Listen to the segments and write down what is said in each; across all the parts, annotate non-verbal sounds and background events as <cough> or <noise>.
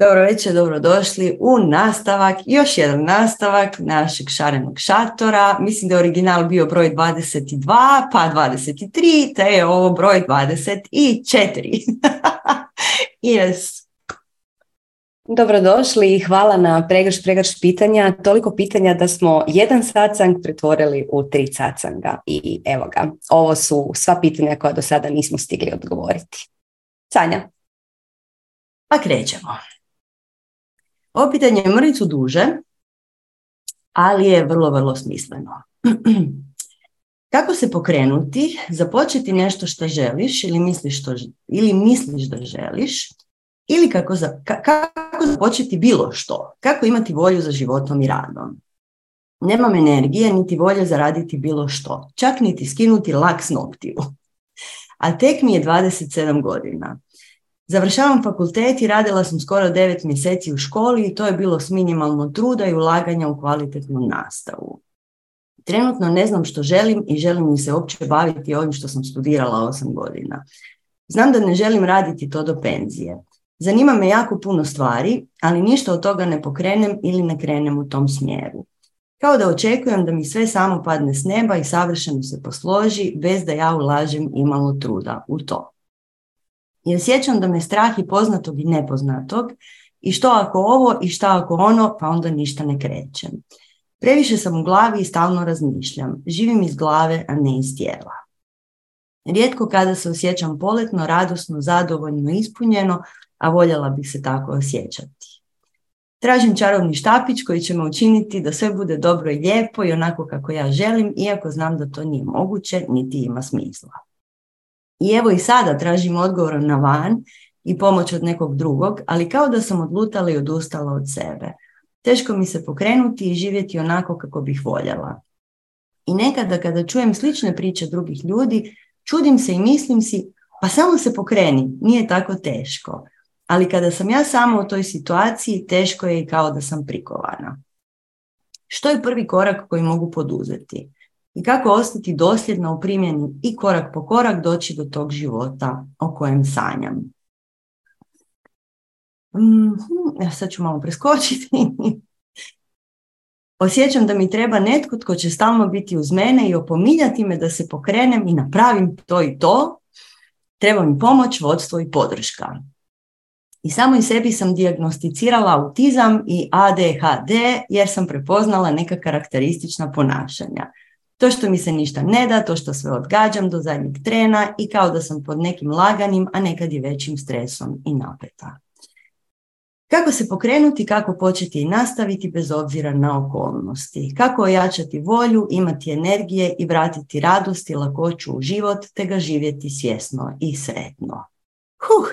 Dobro večer, dobrodošli u nastavak, još jedan nastavak našeg šarenog šatora. Mislim da je original bio broj 22, pa 23, te je ovo broj 24. <laughs> yes. Dobrodošli i hvala na pregrš, pregrš pitanja. Toliko pitanja da smo jedan sacang pretvorili u tri sacanga. I evo ga, ovo su sva pitanja koja do sada nismo stigli odgovoriti. Sanja. Pa krećemo. Ovo pitanje je mrvicu duže, ali je vrlo, vrlo smisleno. <clears throat> Kako se pokrenuti, započeti nešto što želiš ili misliš, što, ili misliš da želiš, ili kako, za, kako započeti bilo što, kako imati volju za životom i radom. Nemam energije niti volje zaraditi bilo što, čak niti skinuti lak s noktiju. A tek mi je 27 godina. Završavam fakultet i radila sam skoro 9 mjeseci u školi i to je bilo s minimalno truda i ulaganja u kvalitetnu nastavu. Trenutno ne znam što želim i želim mi se uopće baviti ovim što sam studirala 8 godina. Znam da ne želim raditi to do penzije. Zanima me jako puno stvari, ali ništa od toga ne pokrenem ili ne krenem u tom smjeru. Kao da očekujem da mi sve samo padne s neba i savršeno se posloži bez da ja ulažem imalo truda u to. I osjećam da me strah i poznatog i nepoznatog i što ako ovo i šta ako ono, pa onda ništa ne krećem. Previše sam u glavi i stalno razmišljam. Živim iz glave, a ne iz tijela. Rijetko kada se osjećam poletno, radosno, zadovoljno, ispunjeno, a voljela bih se tako osjećati. Tražim čarobni štapić koji će me učiniti da sve bude dobro i lijepo i onako kako ja želim, iako znam da to nije moguće, niti ima smisla. I evo i sada tražim odgovor na van i pomoć od nekog drugog, ali kao da sam odlutala i odustala od sebe. Teško mi se pokrenuti i živjeti onako kako bih voljela. I nekada kada čujem slične priče drugih ljudi, čudim se i mislim si, pa samo se pokreni, nije tako teško. Ali kada sam ja sama u toj situaciji, teško je i kao da sam prikovana. Što je prvi korak koji mogu poduzeti? I kako ostati dosljedna u primjeni i korak po korak doći do tog života o kojem sanjam. Ja sad ću malo preskočiti. <laughs> Osjećam da mi treba netko tko će stalno biti uz mene i opominjati me da se pokrenem i napravim to i to. Treba mi pomoć, vodstvo i podrška. I samo i sebi sam dijagnosticirala autizam i ADHD jer sam prepoznala neka karakteristična ponašanja. To što mi se ništa ne da, to što sve odgađam do zadnjeg trena i kao da sam pod nekim laganim, a nekad i većim stresom i napeta. Kako se pokrenuti, kako početi i nastaviti bez obzira na okolnosti. Kako ojačati volju, imati energije i vratiti radost i lakoću u život, te ga živjeti svjesno i sretno. Huh,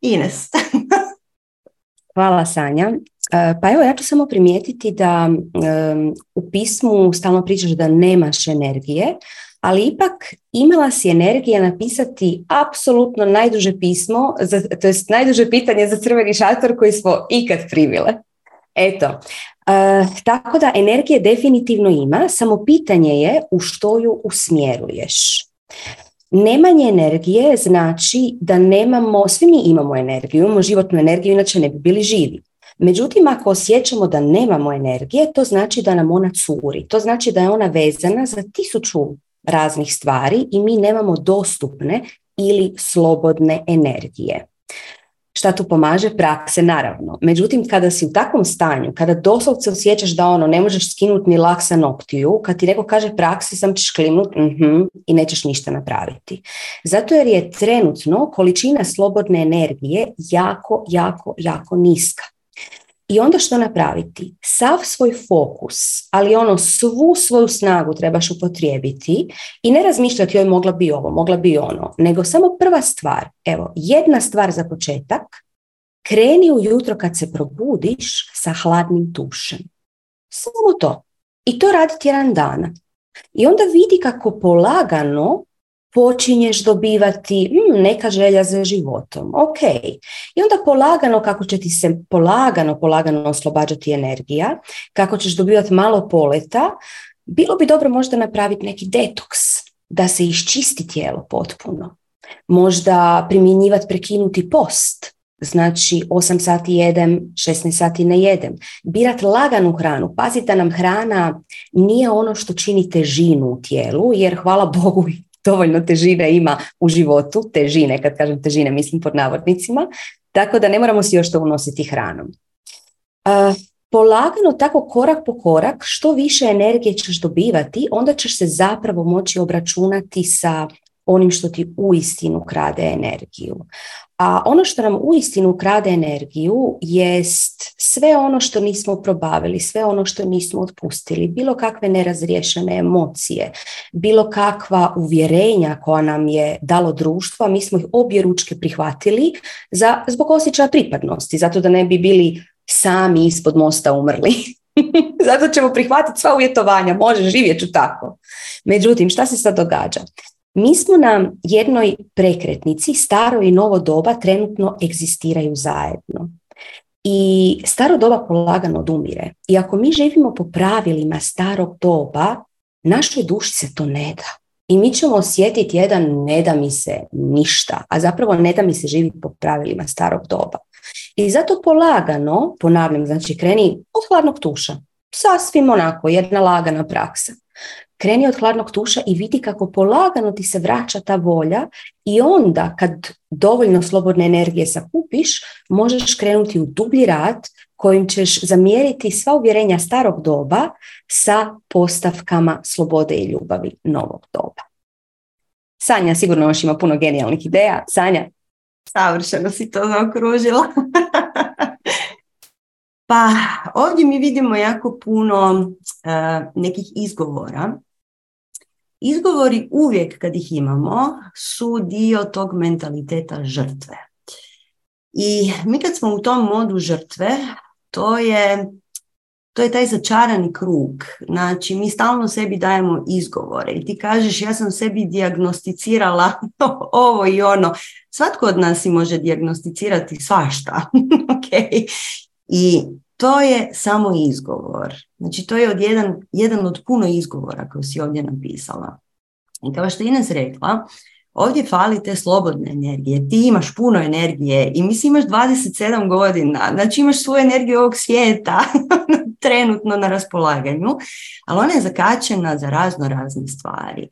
Ines. <laughs> Hvala Sanja. E, pa evo, ja ću samo primijetiti da u pismu stalno pričaš da nemaš energije, ali ipak imala si energije napisati apsolutno najduže pismo, za, to jest najduže pitanje za crveni šator koji smo ikad primile. Eto, e, tako da energije definitivno ima, samo pitanje je u što ju usmjeruješ. Nemanje energije znači da nemamo, svi mi imamo energiju, imamo životnu energiju, inače ne bi bili živi. Međutim, ako osjećamo da nemamo energije, to znači da nam ona curi. To znači da je ona vezana za tisuću raznih stvari i mi nemamo dostupne ili slobodne energije. Šta tu pomaže? Prakse, naravno. Međutim, kada si u takvom stanju, kada doslovce osjećaš da ono ne možeš skinuti ni laksa noptiju, kad ti neko kaže praksi, sam ćeš klimnut uh i nećeš ništa napraviti. Zato jer je trenutno količina slobodne energije jako, jako, jako niska. I onda što napraviti? Sav svoj fokus, ali ono svu svoju snagu trebaš upotrijebiti i ne razmišljati joj mogla bi ovo, mogla bi ono, nego samo prva stvar, evo, jedna stvar za početak, kreni ujutro kad se probudiš sa hladnim tušem. Samo to. I to radi tjedan dana. I onda vidi kako polagano počinješ dobivati hmm, neka želja za životom. Ok. I onda polagano kako će ti se polagano, polagano oslobađati energija, kako ćeš dobivati malo poleta, bilo bi dobro možda napraviti neki detoks, da se iščisti tijelo potpuno. Možda primjenjivati prekinuti post, znači 8 sati jedem, 16 sati ne jedem. Birat laganu hranu, pazite da nam hrana nije ono što čini težinu u tijelu, jer hvala Bogu dovoljno težine ima u životu, težine, kad kažem težine mislim pod navodnicima, tako da ne moramo si još to unositi hranom. Uh, polagano tako korak po korak, što više energije ćeš dobivati, onda ćeš se zapravo moći obračunati sa onim što ti uistinu krade energiju. A ono što nam uistinu krade energiju jest sve ono što nismo probavili, sve ono što nismo otpustili, bilo kakve nerazriješene emocije, bilo kakva uvjerenja koja nam je dalo društvo, mi smo ih obje ručke prihvatili za, zbog osjećaja pripadnosti, zato da ne bi bili sami ispod mosta umrli. <laughs> zato ćemo prihvatiti sva uvjetovanja, može živjet ću tako. Međutim, šta se sad događa? Mi smo na jednoj prekretnici, staro i novo doba trenutno egzistiraju zajedno. I staro doba polagano odumire. I ako mi živimo po pravilima starog doba, našoj duši se to ne da. I mi ćemo osjetiti jedan ne da mi se ništa, a zapravo ne da mi se živi po pravilima starog doba. I zato polagano, ponavljam, znači kreni od hladnog tuša. Sasvim onako, jedna lagana praksa kreni od hladnog tuša i vidi kako polagano ti se vraća ta volja i onda kad dovoljno slobodne energije sakupiš, možeš krenuti u dublji rad kojim ćeš zamjeriti sva uvjerenja starog doba sa postavkama slobode i ljubavi novog doba. Sanja sigurno još ima puno genijalnih ideja. Sanja? Savršeno si to zaokružila. <laughs> pa ovdje mi vidimo jako puno eh, nekih izgovora Izgovori uvijek kad ih imamo su dio tog mentaliteta žrtve. I mi kad smo u tom modu žrtve, to je, to je taj začarani krug. Znači, mi stalno sebi dajemo izgovore i ti kažeš ja sam sebi dijagnosticirala <laughs> ovo i ono. Svatko od nas si može dijagnosticirati svašta. <laughs> okay. I to je samo izgovor. Znači to je od jedan, jedan od puno izgovora koje si ovdje napisala. I kao što Ines rekla, ovdje fali te slobodne energije. Ti imaš puno energije i mislim imaš 27 godina, znači imaš svoju energiju ovog svijeta <laughs> trenutno na raspolaganju, ali ona je zakačena za razno razne stvari.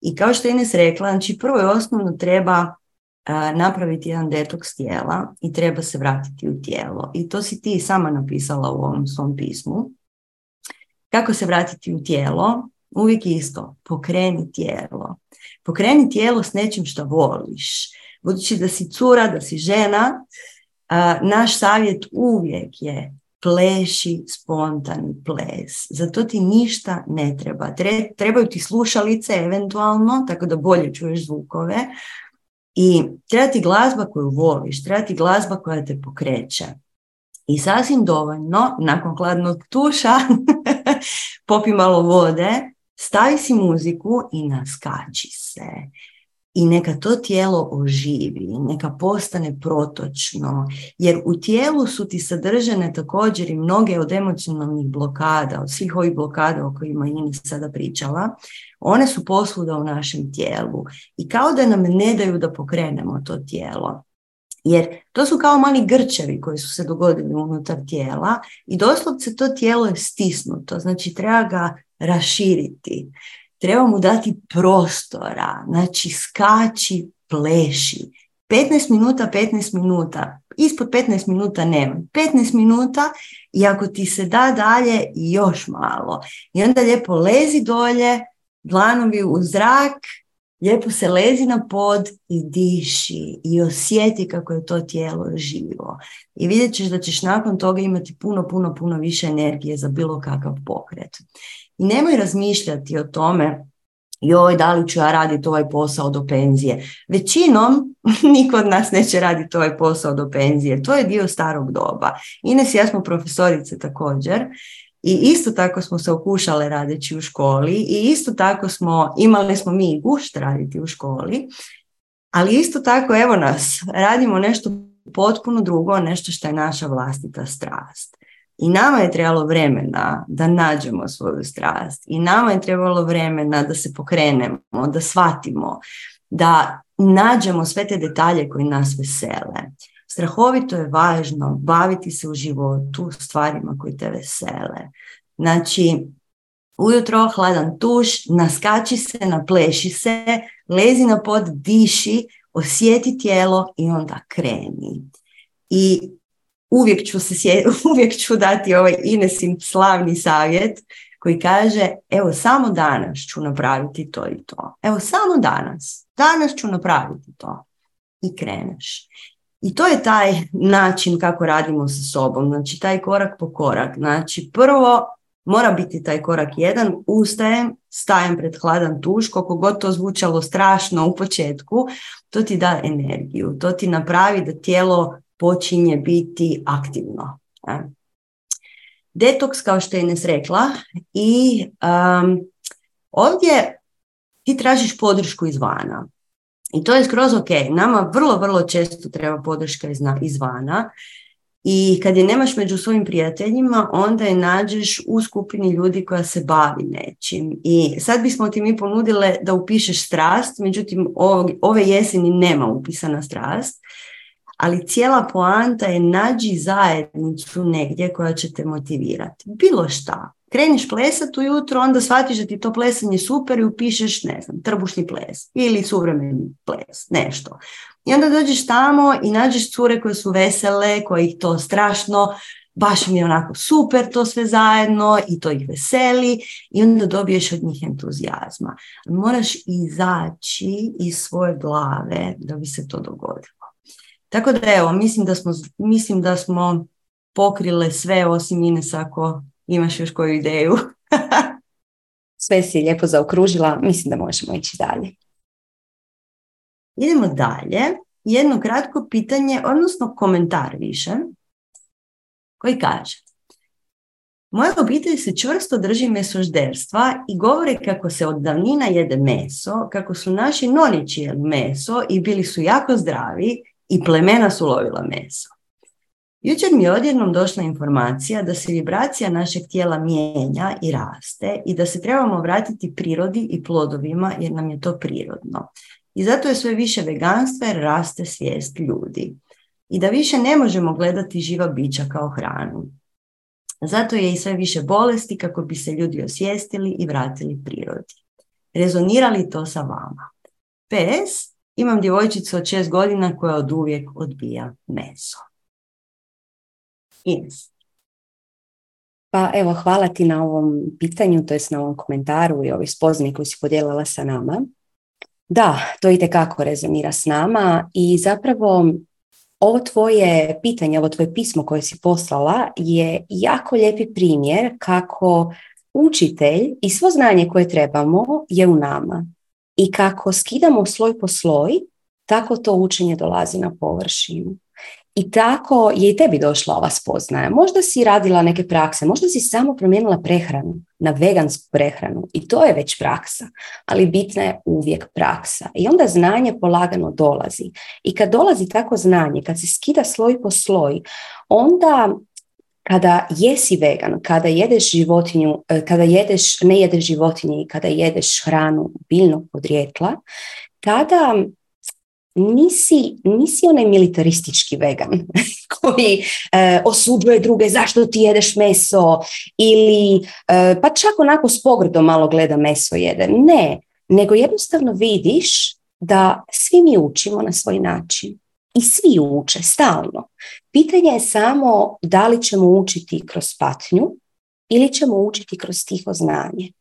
I kao što je Ines rekla, znači prvo i osnovno treba napraviti jedan detoks tijela i treba se vratiti u tijelo. I to si ti sama napisala u ovom svom pismu. Kako se vratiti u tijelo? Uvijek isto, pokreni tijelo. Pokreni tijelo s nečim što voliš. Budući da si cura, da si žena, naš savjet uvijek je pleši spontani ples. Zato ti ništa ne treba. Trebaju ti slušalice eventualno, tako da bolje čuješ zvukove, i treba ti glazba koju voliš, treba ti glazba koja te pokreće. I sasvim dovoljno, nakon hladnog tuša, <laughs> popi malo vode, stavi si muziku i naskači se i neka to tijelo oživi, neka postane protočno, jer u tijelu su ti sadržane također i mnoge od emocionalnih blokada, od svih ovih blokada o kojima Ines sada pričala, one su posvuda u našem tijelu i kao da nam ne daju da pokrenemo to tijelo. Jer to su kao mali grčevi koji su se dogodili unutar tijela i doslovce to tijelo je stisnuto, znači treba ga raširiti treba mu dati prostora, znači skači, pleši. 15 minuta, 15 minuta, ispod 15 minuta nema. 15 minuta i ako ti se da dalje, još malo. I onda lijepo lezi dolje, dlanovi u zrak, lijepo se lezi na pod i diši i osjeti kako je to tijelo živo. I vidjet ćeš da ćeš nakon toga imati puno, puno, puno više energije za bilo kakav pokret. I nemoj razmišljati o tome joj, da li ću ja raditi ovaj posao do penzije. Većinom <laughs> niko od nas neće raditi ovaj posao do penzije. To je dio starog doba. Ines i ja smo profesorice također i isto tako smo se okušale radeći u školi i isto tako smo, imali smo mi gušt raditi u školi, ali isto tako evo nas, radimo nešto potpuno drugo, nešto što je naša vlastita strast. I nama je trebalo vremena da nađemo svoju strast. I nama je trebalo vremena da se pokrenemo, da shvatimo, da nađemo sve te detalje koji nas vesele. Strahovito je važno baviti se u životu stvarima koji te vesele. Znači, ujutro hladan tuš, naskači se, napleši se, lezi na pod, diši, osjeti tijelo i onda kreni. I uvijek ću, se <laughs> uvijek ću dati ovaj Inesin slavni savjet koji kaže evo samo danas ću napraviti to i to. Evo samo danas. Danas ću napraviti to. I kreneš. I to je taj način kako radimo sa sobom. Znači taj korak po korak. Znači prvo mora biti taj korak jedan. Ustajem, stajem pred hladan tuš, koliko god to zvučalo strašno u početku, to ti da energiju. To ti napravi da tijelo počinje biti aktivno. Detoks, kao što je Ines rekla, i um, ovdje ti tražiš podršku izvana. I to je skroz ok. Nama vrlo, vrlo često treba podrška izvana. I kad je nemaš među svojim prijateljima, onda je nađeš u skupini ljudi koja se bavi nečim. I sad bismo ti mi ponudile da upišeš strast, međutim ove jeseni nema upisana strast ali cijela poanta je nađi zajednicu negdje koja će te motivirati. Bilo šta. Kreniš plesat ujutro, onda shvatiš da ti to plesanje super i upišeš, ne znam, trbušni ples ili suvremeni ples, nešto. I onda dođeš tamo i nađeš cure koje su vesele, koje ih to strašno, baš mi je onako super to sve zajedno i to ih veseli i onda dobiješ od njih entuzijazma. Moraš izaći iz svoje glave da bi se to dogodilo. Tako da evo, mislim da smo, mislim da smo pokrile sve osim Ines ako imaš još koju ideju. <laughs> sve si lijepo zaokružila, mislim da možemo ići dalje. Idemo dalje. Jedno kratko pitanje, odnosno komentar više, koji kaže moja obitelj se čvrsto drži mesožderstva i govore kako se od davnina jede meso, kako su naši nonići jeli meso i bili su jako zdravi i plemena su lovila meso. Jučer mi je odjednom došla informacija da se vibracija našeg tijela mijenja i raste i da se trebamo vratiti prirodi i plodovima jer nam je to prirodno. I zato je sve više veganstva jer raste svijest ljudi. I da više ne možemo gledati živa bića kao hranu. Zato je i sve više bolesti kako bi se ljudi osvijestili i vratili prirodi. Rezonirali to sa vama? PS, imam djevojčicu od šest godina koja od uvijek odbija meso. Ines. Pa evo, hvala ti na ovom pitanju, to jest na ovom komentaru i ovoj spozni koju si podijelila sa nama. Da, to i tekako rezonira s nama i zapravo ovo tvoje pitanje, ovo tvoje pismo koje si poslala je jako lijepi primjer kako učitelj i svo znanje koje trebamo je u nama. I kako skidamo sloj po sloj, tako to učenje dolazi na površinu. I tako je i tebi došla ova spoznaja. Možda si radila neke prakse, možda si samo promijenila prehranu na vegansku prehranu i to je već praksa, ali bitna je uvijek praksa. I onda znanje polagano dolazi. I kad dolazi tako znanje, kad se skida sloj po sloj, onda kada jesi vegan, kada jedeš životinju, e, kada jedeš, ne jedeš životinje i kada jedeš hranu biljnog podrijetla, tada nisi, nisi onaj militaristički vegan <laughs> koji e, osuđuje druge zašto ti jedeš meso ili e, pa čak onako s pogrdom malo gleda meso jede. Ne, nego jednostavno vidiš da svi mi učimo na svoj način i svi uče stalno. Pitanje je samo da li ćemo učiti kroz patnju ili ćemo učiti kroz tiho znanje.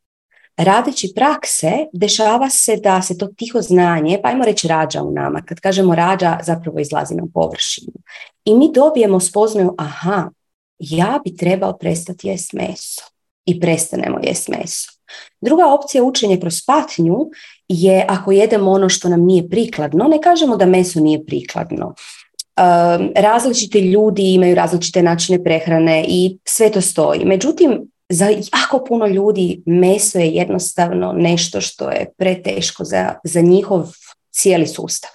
Radeći prakse, dešava se da se to tiho znanje, pa ajmo reći rađa u nama. Kad kažemo rađa, zapravo izlazi na površinu. I mi dobijemo spoznaju, aha, ja bi trebao prestati jest meso. I prestanemo jest meso. Druga opcija učenja kroz patnju je ako jedemo ono što nam nije prikladno, ne kažemo da meso nije prikladno. Um, različiti ljudi imaju različite načine prehrane i sve to stoji. Međutim, za jako puno ljudi meso je jednostavno nešto što je preteško za, za njihov cijeli sustav.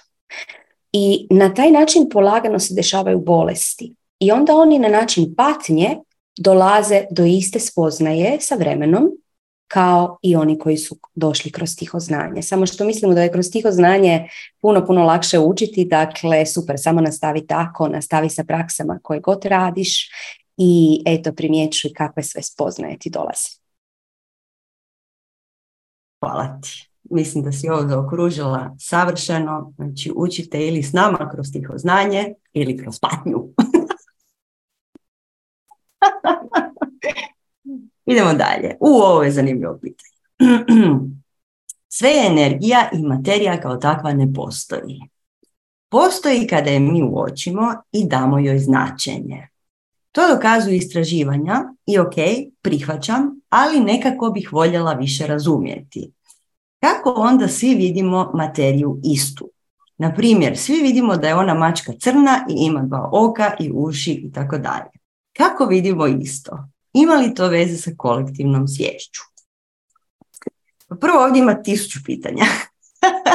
I na taj način polagano se dešavaju bolesti. I onda oni na način patnje dolaze do iste spoznaje sa vremenom kao i oni koji su došli kroz tiho znanje. Samo što mislimo da je kroz tiho znanje puno, puno lakše učiti, dakle super, samo nastavi tako, nastavi sa praksama koje god radiš i eto primjećuj kakve sve spoznaje ti dolaze. Hvala ti. Mislim da si ovo zaokružila savršeno. Znači učite ili s nama kroz tiho znanje ili kroz patnju. <laughs> Idemo dalje. U, ovo je zanimljivo pitanje. <clears throat> Sve je energija i materija kao takva ne postoji. Postoji kada je mi uočimo i damo joj značenje. To dokazuju istraživanja i ok, prihvaćam, ali nekako bih voljela više razumjeti. Kako onda svi vidimo materiju istu? Na primjer, svi vidimo da je ona mačka crna i ima dva oka i uši i tako dalje. Kako vidimo isto? Ima li to veze sa kolektivnom svješću? Prvo ovdje ima tisuću pitanja.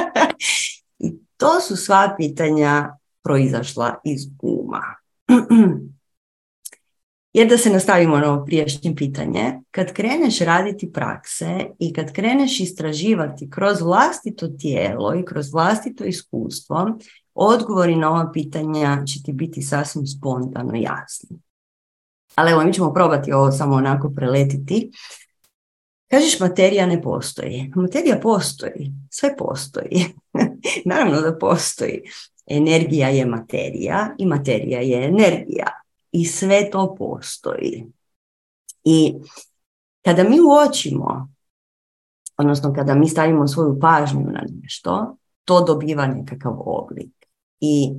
<laughs> I to su sva pitanja proizašla iz uma. <clears throat> Jer da se nastavimo na ovo priješnje pitanje, kad kreneš raditi prakse i kad kreneš istraživati kroz vlastito tijelo i kroz vlastito iskustvo, odgovori na ova pitanja će ti biti sasvim spontano jasni. Ali evo, mi ćemo probati ovo samo onako preletiti. Kažeš materija ne postoji. Materija postoji. Sve postoji. <laughs> Naravno da postoji. Energija je materija i materija je energija. I sve to postoji. I kada mi uočimo, odnosno kada mi stavimo svoju pažnju na nešto, to dobiva nekakav oblik. I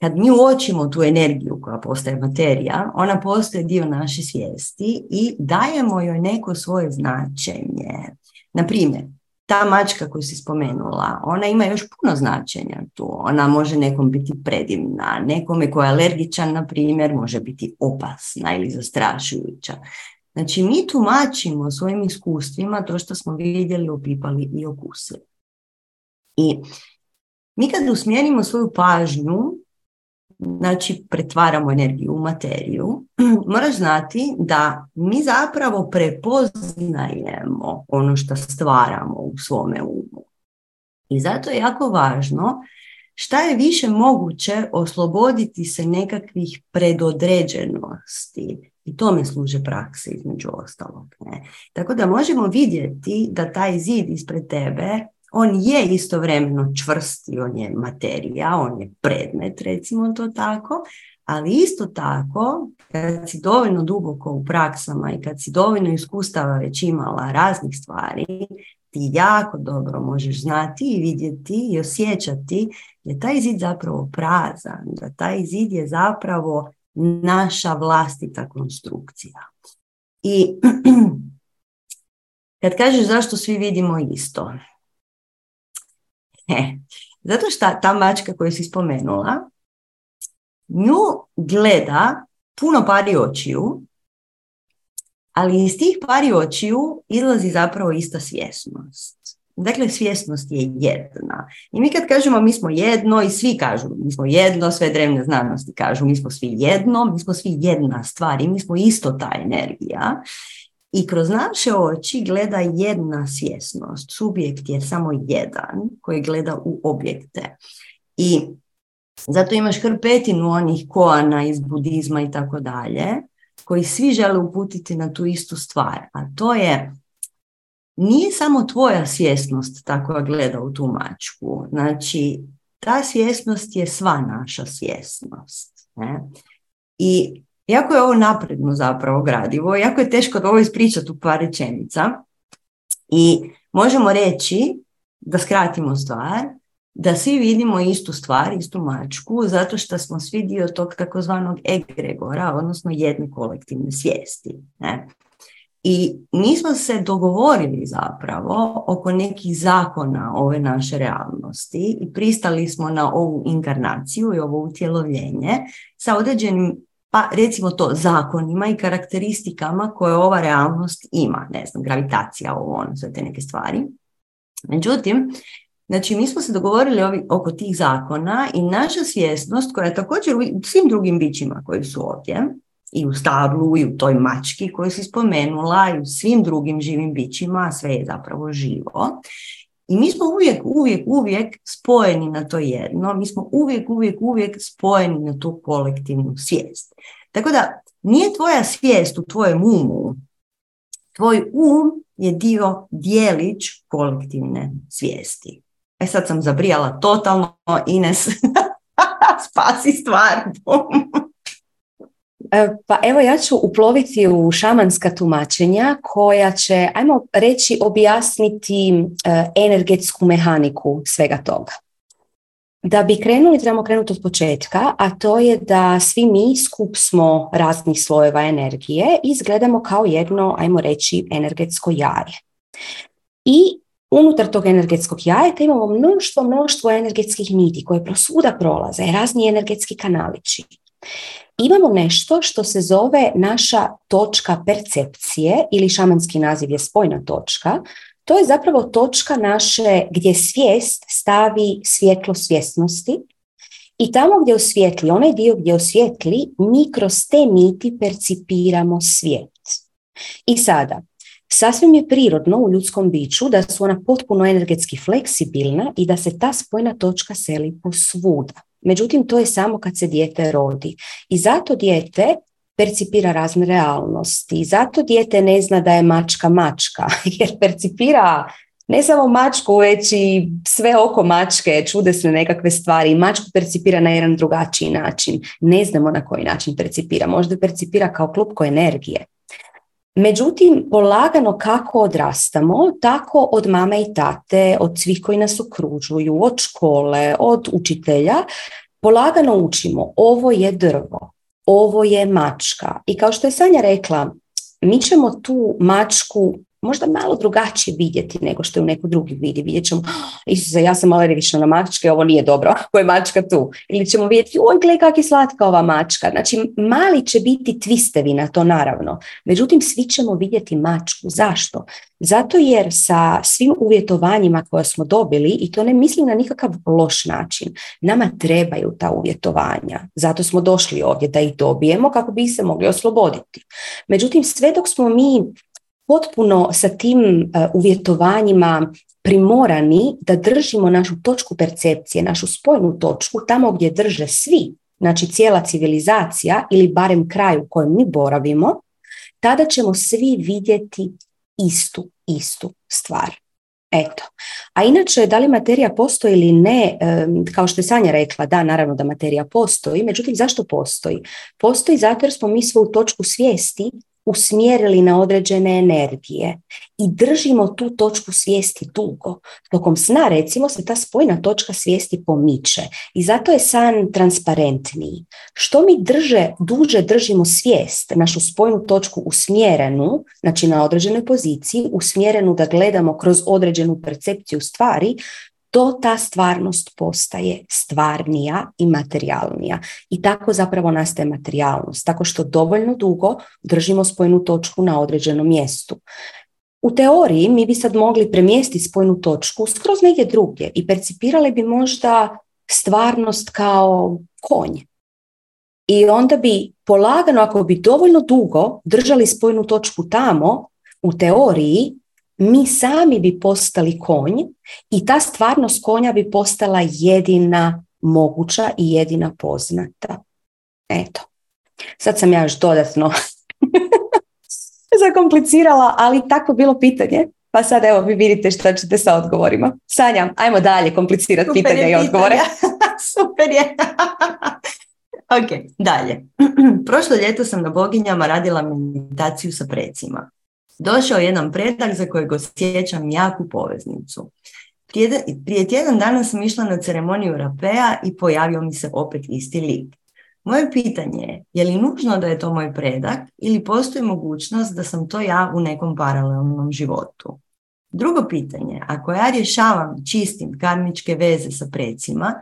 kad mi uočimo tu energiju koja postaje materija, ona postaje dio naše svijesti i dajemo joj neko svoje značenje. Na primjer, ta mačka koju si spomenula, ona ima još puno značenja tu. Ona može nekom biti predivna, nekome koja je alergičan, na primjer, može biti opasna ili zastrašujuća. Znači, mi tumačimo svojim iskustvima to što smo vidjeli, opipali i okusili. I mi kad usmjerimo svoju pažnju znači pretvaramo energiju u materiju, <clears throat> moraš znati da mi zapravo prepoznajemo ono što stvaramo u svome umu. I zato je jako važno šta je više moguće osloboditi se nekakvih predodređenosti. I tome služe prakse između ostalog. Ne? Tako da možemo vidjeti da taj zid ispred tebe on je istovremeno čvrsti, on je materija, on je predmet, recimo to tako, ali isto tako, kad si dovoljno duboko u praksama i kad si dovoljno iskustava već imala raznih stvari, ti jako dobro možeš znati i vidjeti i osjećati da je taj zid zapravo prazan, da taj zid je zapravo naša vlastita konstrukcija. I <clears throat> kad kažeš zašto svi vidimo isto, <laughs> E, zato što ta mačka koju si spomenula, nju gleda puno pari očiju, ali iz tih pari očiju izlazi zapravo ista svjesnost. Dakle, svjesnost je jedna. I mi kad kažemo mi smo jedno i svi kažu mi smo jedno, sve drevne znanosti kažu mi smo svi jedno, mi smo svi jedna stvar i mi smo isto ta energija. I kroz naše oči gleda jedna svjesnost. Subjekt je samo jedan koji gleda u objekte. I zato imaš hrpetinu onih koana iz budizma i tako dalje, koji svi žele uputiti na tu istu stvar. A to je, nije samo tvoja svjesnost ta koja gleda u tu mačku. Znači, ta svjesnost je sva naša svjesnost. Ne? I jako je ovo napredno zapravo gradivo, jako je teško da ovo ispričati u par rečenica i možemo reći, da skratimo stvar, da svi vidimo istu stvar, istu mačku, zato što smo svi dio tog takozvanog egregora, odnosno jedne kolektivne svijesti. Ne? I nismo se dogovorili zapravo oko nekih zakona ove naše realnosti i pristali smo na ovu inkarnaciju i ovo utjelovljenje sa određenim pa recimo to zakonima i karakteristikama koje ova realnost ima, ne znam, gravitacija, ovo ono, sve te neke stvari. Međutim, znači mi smo se dogovorili oko tih zakona i naša svjesnost koja je također u svim drugim bićima koji su ovdje i u stablu i u toj mački koju si spomenula i u svim drugim živim bićima, sve je zapravo živo. I mi smo uvijek, uvijek, uvijek spojeni na to jedno, mi smo uvijek, uvijek, uvijek spojeni na tu kolektivnu svijest. Tako da nije tvoja svijest u tvojem umu, tvoj um je dio dijelić kolektivne svijesti. E sad sam zabrijala totalno, Ines, <laughs> spasi stvar. E, pa evo ja ću uploviti u šamanska tumačenja koja će, ajmo reći, objasniti e, energetsku mehaniku svega toga. Da bi krenuli, trebamo krenuti od početka, a to je da svi mi skup smo raznih slojeva energije i izgledamo kao jedno, ajmo reći, energetsko jaje. I unutar tog energetskog jajeta imamo mnoštvo, mnoštvo energetskih niti koje prosvuda prolaze, razni energetski kanalići imamo nešto što se zove naša točka percepcije ili šamanski naziv je spojna točka. To je zapravo točka naše gdje svijest stavi svjetlo svjesnosti i tamo gdje osvijetli, onaj dio gdje osvijetli, mi kroz te niti percipiramo svijet. I sada, Sasvim je prirodno u ljudskom biću da su ona potpuno energetski fleksibilna i da se ta spojna točka seli posvuda. Međutim, to je samo kad se dijete rodi. I zato dijete percipira razne realnosti. I zato dijete ne zna da je mačka mačka, <laughs> jer percipira ne samo mačku, već i sve oko mačke, čudesne nekakve stvari. Mačku percipira na jedan drugačiji način. Ne znamo na koji način percipira. Možda percipira kao klupko energije. Međutim, polagano kako odrastamo, tako od mame i tate, od svih koji nas okružuju, od škole, od učitelja, polagano učimo ovo je drvo, ovo je mačka. I kao što je Sanja rekla, mi ćemo tu mačku možda malo drugačije vidjeti nego što je u neko drugi vidi. Vidjet ćemo, oh, Isuse, ja sam alergična na mačke, ovo nije dobro, <laughs> ako je mačka tu. Ili ćemo vidjeti, oj, gle kak je slatka ova mačka. Znači, mali će biti twistevi na to, naravno. Međutim, svi ćemo vidjeti mačku. Zašto? Zato jer sa svim uvjetovanjima koje smo dobili, i to ne mislim na nikakav loš način, nama trebaju ta uvjetovanja. Zato smo došli ovdje da ih dobijemo kako bi se mogli osloboditi. Međutim, sve dok smo mi potpuno sa tim e, uvjetovanjima primorani da držimo našu točku percepcije, našu spojnu točku tamo gdje drže svi, znači cijela civilizacija ili barem kraj u kojem mi boravimo, tada ćemo svi vidjeti istu, istu stvar. Eto. A inače, da li materija postoji ili ne, kao što je Sanja rekla, da, naravno da materija postoji, međutim, zašto postoji? Postoji zato jer smo mi svoju točku svijesti usmjerili na određene energije i držimo tu točku svijesti dugo. Tokom sna recimo se ta spojna točka svijesti pomiče i zato je san transparentniji. Što mi drže, duže držimo svijest, našu spojnu točku usmjerenu, znači na određenoj poziciji, usmjerenu da gledamo kroz određenu percepciju stvari, to ta stvarnost postaje stvarnija i materijalnija. I tako zapravo nastaje materijalnost, tako što dovoljno dugo držimo spojnu točku na određenom mjestu. U teoriji mi bi sad mogli premjestiti spojnu točku skroz negdje drugdje i percipirali bi možda stvarnost kao konj. I onda bi polagano, ako bi dovoljno dugo držali spojnu točku tamo, u teoriji mi sami bi postali konj i ta stvarnost konja bi postala jedina moguća i jedina poznata. Eto. Sad sam ja još dodatno <laughs> zakomplicirala, ali tako bilo pitanje. Pa sad evo vi vidite što ćete sa odgovorima. Sanja, ajmo dalje komplicirati pitanja i odgovore. <laughs> Super je. <laughs> ok, dalje. <clears throat> Prošlo ljeto sam na boginjama radila meditaciju sa precima došao jedan predak za kojeg osjećam jaku poveznicu. Prije, prije tjedan dana sam išla na ceremoniju rapea i pojavio mi se opet isti lik. Moje pitanje je, je li nužno da je to moj predak ili postoji mogućnost da sam to ja u nekom paralelnom životu? Drugo pitanje, ako ja rješavam čistim karmičke veze sa precima,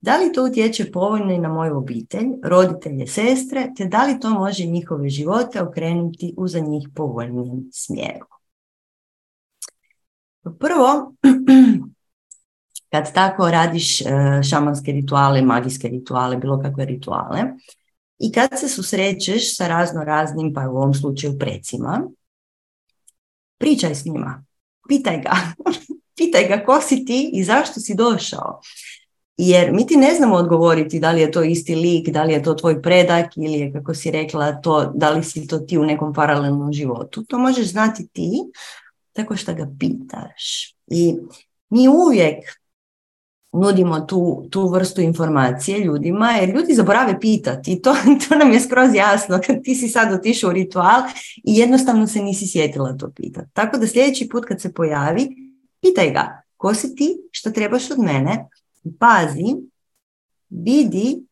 da li to utječe povoljno i na moju obitelj, roditelje, sestre, te da li to može njihove živote okrenuti u za njih povoljnijem smjeru? Prvo, <clears throat> kad tako radiš e, šamanske rituale, magijske rituale, bilo kakve rituale, I kad se susrećeš sa razno raznim, pa u ovom slučaju precima, pričaj s njima, pitaj ga, <laughs> pitaj ga ko si ti i zašto si došao. Jer mi ti ne znamo odgovoriti da li je to isti lik, da li je to tvoj predak ili je, kako si rekla, to, da li si to ti u nekom paralelnom životu. To možeš znati ti tako što ga pitaš. I mi uvijek nudimo tu, tu vrstu informacije ljudima, jer ljudi zaborave pitati i to, <laughs> to nam je skroz jasno kad ti si sad otišao u ritual i jednostavno se nisi sjetila to pitati. Tako da sljedeći put kad se pojavi, pitaj ga, ko si ti, što trebaš od mene, pazi, vidi,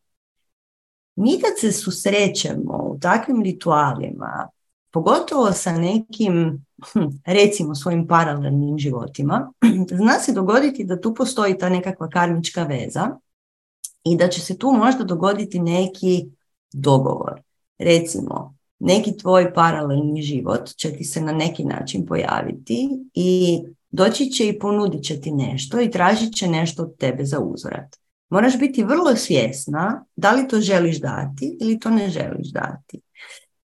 mi kad se susrećemo u takvim ritualima, pogotovo sa nekim, hm, recimo svojim paralelnim životima, <clears throat> zna se dogoditi da tu postoji ta nekakva karmička veza i da će se tu možda dogoditi neki dogovor. Recimo, neki tvoj paralelni život će ti se na neki način pojaviti i doći će i ponudit će ti nešto i tražit će nešto od tebe za uzvrat. Moraš biti vrlo svjesna da li to želiš dati ili to ne želiš dati.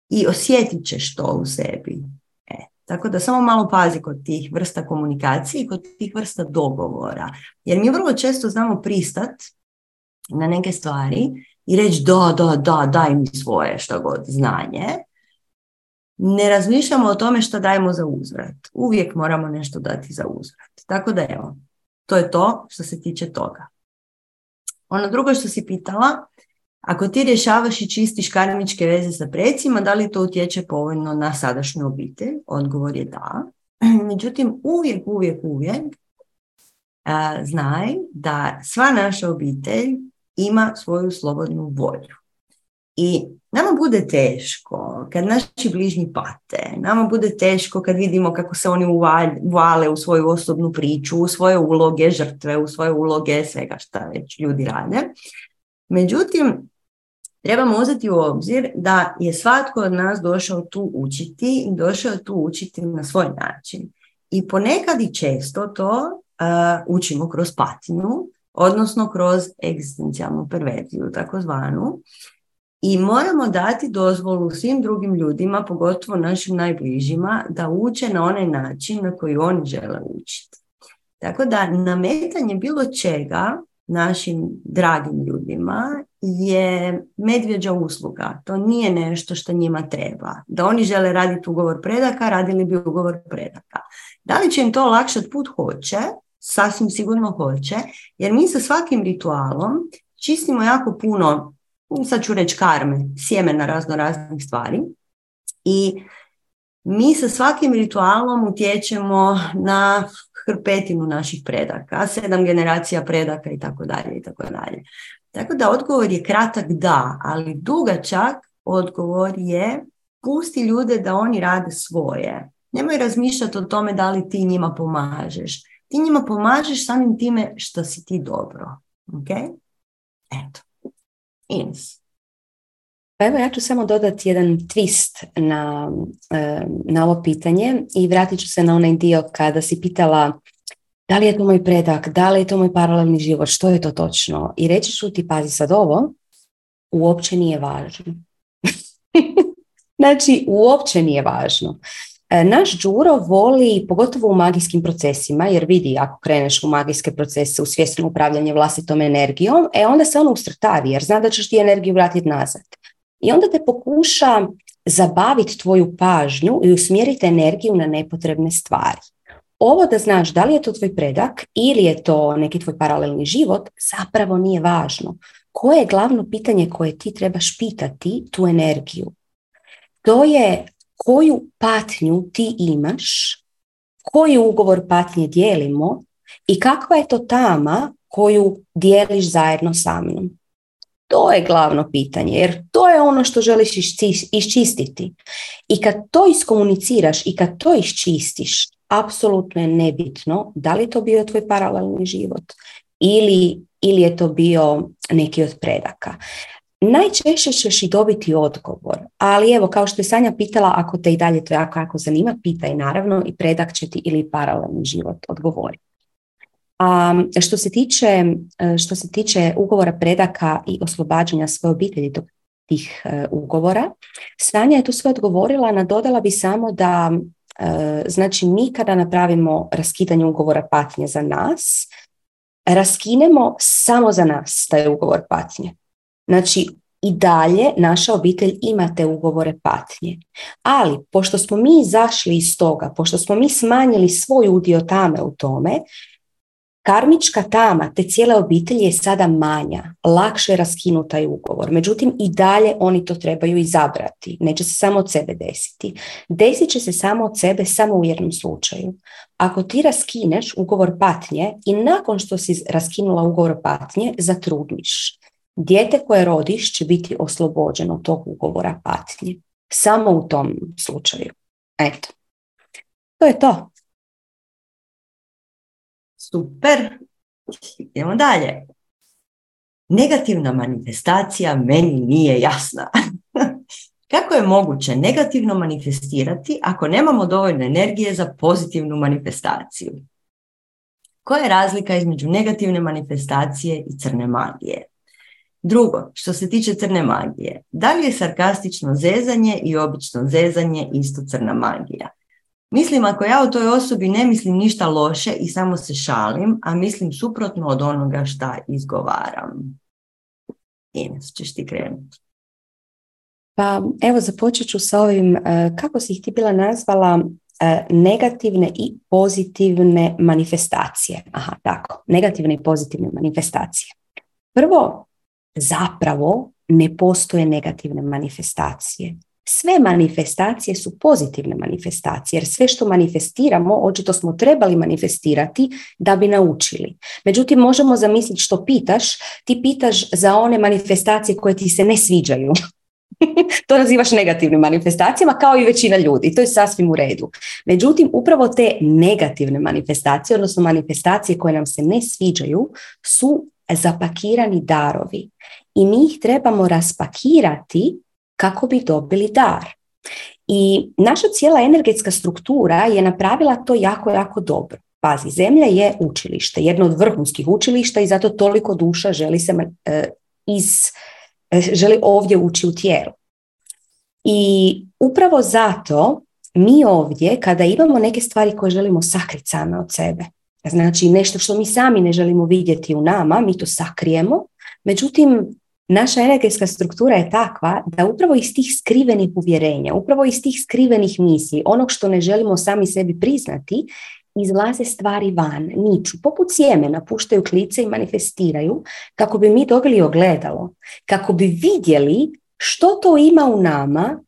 I osjetit ćeš to u sebi. E, tako da samo malo pazi kod tih vrsta komunikacije i kod tih vrsta dogovora. Jer mi vrlo često znamo pristat na neke stvari i reći da, da, da, daj mi svoje što god znanje ne razmišljamo o tome što dajemo za uzvrat. Uvijek moramo nešto dati za uzvrat. Tako da evo, to je to što se tiče toga. Ono drugo što si pitala, ako ti rješavaš i čistiš karmičke veze sa precima, da li to utječe povoljno na sadašnju obitelj? Odgovor je da. <clears throat> Međutim, uvijek, uvijek, uvijek znaj da sva naša obitelj ima svoju slobodnu volju. I nama bude teško kad naši bližnji pate, nama bude teško kad vidimo kako se oni uvale u svoju osobnu priču, u svoje uloge žrtve, u svoje uloge svega šta već ljudi rade. Međutim, trebamo uzeti u obzir da je svatko od nas došao tu učiti i došao tu učiti na svoj način. I ponekad i često to učimo kroz patnju, odnosno kroz egzistencijalnu perverziju, takozvanu. I moramo dati dozvolu svim drugim ljudima, pogotovo našim najbližima, da uče na onaj način na koji oni žele učiti. Tako da nametanje bilo čega našim dragim ljudima je medvjeđa usluga. To nije nešto što njima treba. Da oni žele raditi ugovor predaka, radili bi ugovor predaka. Da li će im to olakšati put? Hoće. Sasvim sigurno hoće. Jer mi sa svakim ritualom čistimo jako puno sad ću reći karme, sjemena razno raznih stvari. I mi sa svakim ritualom utječemo na hrpetinu naših predaka, sedam generacija predaka i tako dalje i tako dalje. Tako da odgovor je kratak da, ali dugačak odgovor je pusti ljude da oni rade svoje. Nemoj razmišljati o tome da li ti njima pomažeš. Ti njima pomažeš samim time što si ti dobro. Ok? Eto. Ines. Pa evo ja ću samo dodati jedan twist na, na ovo pitanje i vratit ću se na onaj dio kada si pitala da li je to moj predak, da li je to moj paralelni život, što je to točno. I reći ću ti, pazi sad ovo, uopće nije važno. <laughs> znači, uopće nije važno. E, naš Đuro voli, pogotovo u magijskim procesima, jer vidi ako kreneš u magijske procese, u svjesno upravljanje vlastitom energijom, e onda se ono ustrtavi, jer zna da ćeš ti energiju vratiti nazad. I onda te pokuša zabaviti tvoju pažnju i usmjeriti energiju na nepotrebne stvari. Ovo da znaš da li je to tvoj predak ili je to neki tvoj paralelni život, zapravo nije važno. Koje je glavno pitanje koje ti trebaš pitati tu energiju? To je koju patnju ti imaš, koji ugovor patnje dijelimo i kakva je to tama koju dijeliš zajedno sa mnom. To je glavno pitanje, jer to je ono što želiš iščistiti. I kad to iskomuniciraš i kad to iščistiš, apsolutno je nebitno da li to bio tvoj paralelni život ili, ili je to bio neki od predaka. Najčešće ćeš i dobiti odgovor, ali evo kao što je Sanja pitala, ako te i dalje to jako, jako zanima, pitaj naravno i predak će ti ili paralelni život odgovoriti. A što se tiče, što se tiče ugovora predaka i oslobađanja svoje obitelji, tih e, ugovora. Sanja je tu sve odgovorila, nadodala bi samo da e, znači mi kada napravimo raskidanje ugovora patnje za nas, raskinemo samo za nas taj ugovor patnje. Znači i dalje naša obitelj ima te ugovore patnje. Ali, pošto smo mi izašli iz toga, pošto smo mi smanjili svoj udio tame u tome, karmička tama te cijele obitelji je sada manja, lakše je taj ugovor. Međutim, i dalje oni to trebaju izabrati. Neće se samo od sebe desiti. Desit će se samo od sebe samo u jednom slučaju. Ako ti raskineš ugovor patnje i nakon što si raskinula ugovor patnje, zatrudniš dijete koje rodiš će biti oslobođeno tog ugovora patnje. Samo u tom slučaju. Eto. To je to. Super. Idemo dalje. Negativna manifestacija meni nije jasna. <laughs> Kako je moguće negativno manifestirati ako nemamo dovoljno energije za pozitivnu manifestaciju? Koja je razlika između negativne manifestacije i crne magije? Drugo, što se tiče crne magije, da li je sarkastično zezanje i obično zezanje isto crna magija? Mislim, ako ja o toj osobi ne mislim ništa loše i samo se šalim, a mislim suprotno od onoga šta izgovaram. Ines, ćeš ti krenuti. Pa evo započet ću sa ovim, e, kako si ih ti bila nazvala, e, negativne i pozitivne manifestacije. Aha, tako, negativne i pozitivne manifestacije. Prvo, zapravo ne postoje negativne manifestacije. Sve manifestacije su pozitivne manifestacije, jer sve što manifestiramo, očito smo trebali manifestirati da bi naučili. Međutim, možemo zamisliti što pitaš, ti pitaš za one manifestacije koje ti se ne sviđaju. <laughs> to nazivaš negativnim manifestacijama kao i većina ljudi. To je sasvim u redu. Međutim, upravo te negativne manifestacije, odnosno manifestacije koje nam se ne sviđaju, su zapakirani darovi i mi ih trebamo raspakirati kako bi dobili dar. I naša cijela energetska struktura je napravila to jako, jako dobro. Pazi, zemlja je učilište, jedno od vrhunskih učilišta i zato toliko duša želi se e, iz, e, želi ovdje ući u tijelo. I upravo zato mi ovdje, kada imamo neke stvari koje želimo sakriti same od sebe, Znači nešto što mi sami ne želimo vidjeti u nama, mi to sakrijemo. Međutim, naša energetska struktura je takva da upravo iz tih skrivenih uvjerenja, upravo iz tih skrivenih misli, onog što ne želimo sami sebi priznati, izlaze stvari van, niču, poput sjemena, puštaju klice i manifestiraju kako bi mi dobili ogledalo, kako bi vidjeli što to ima u nama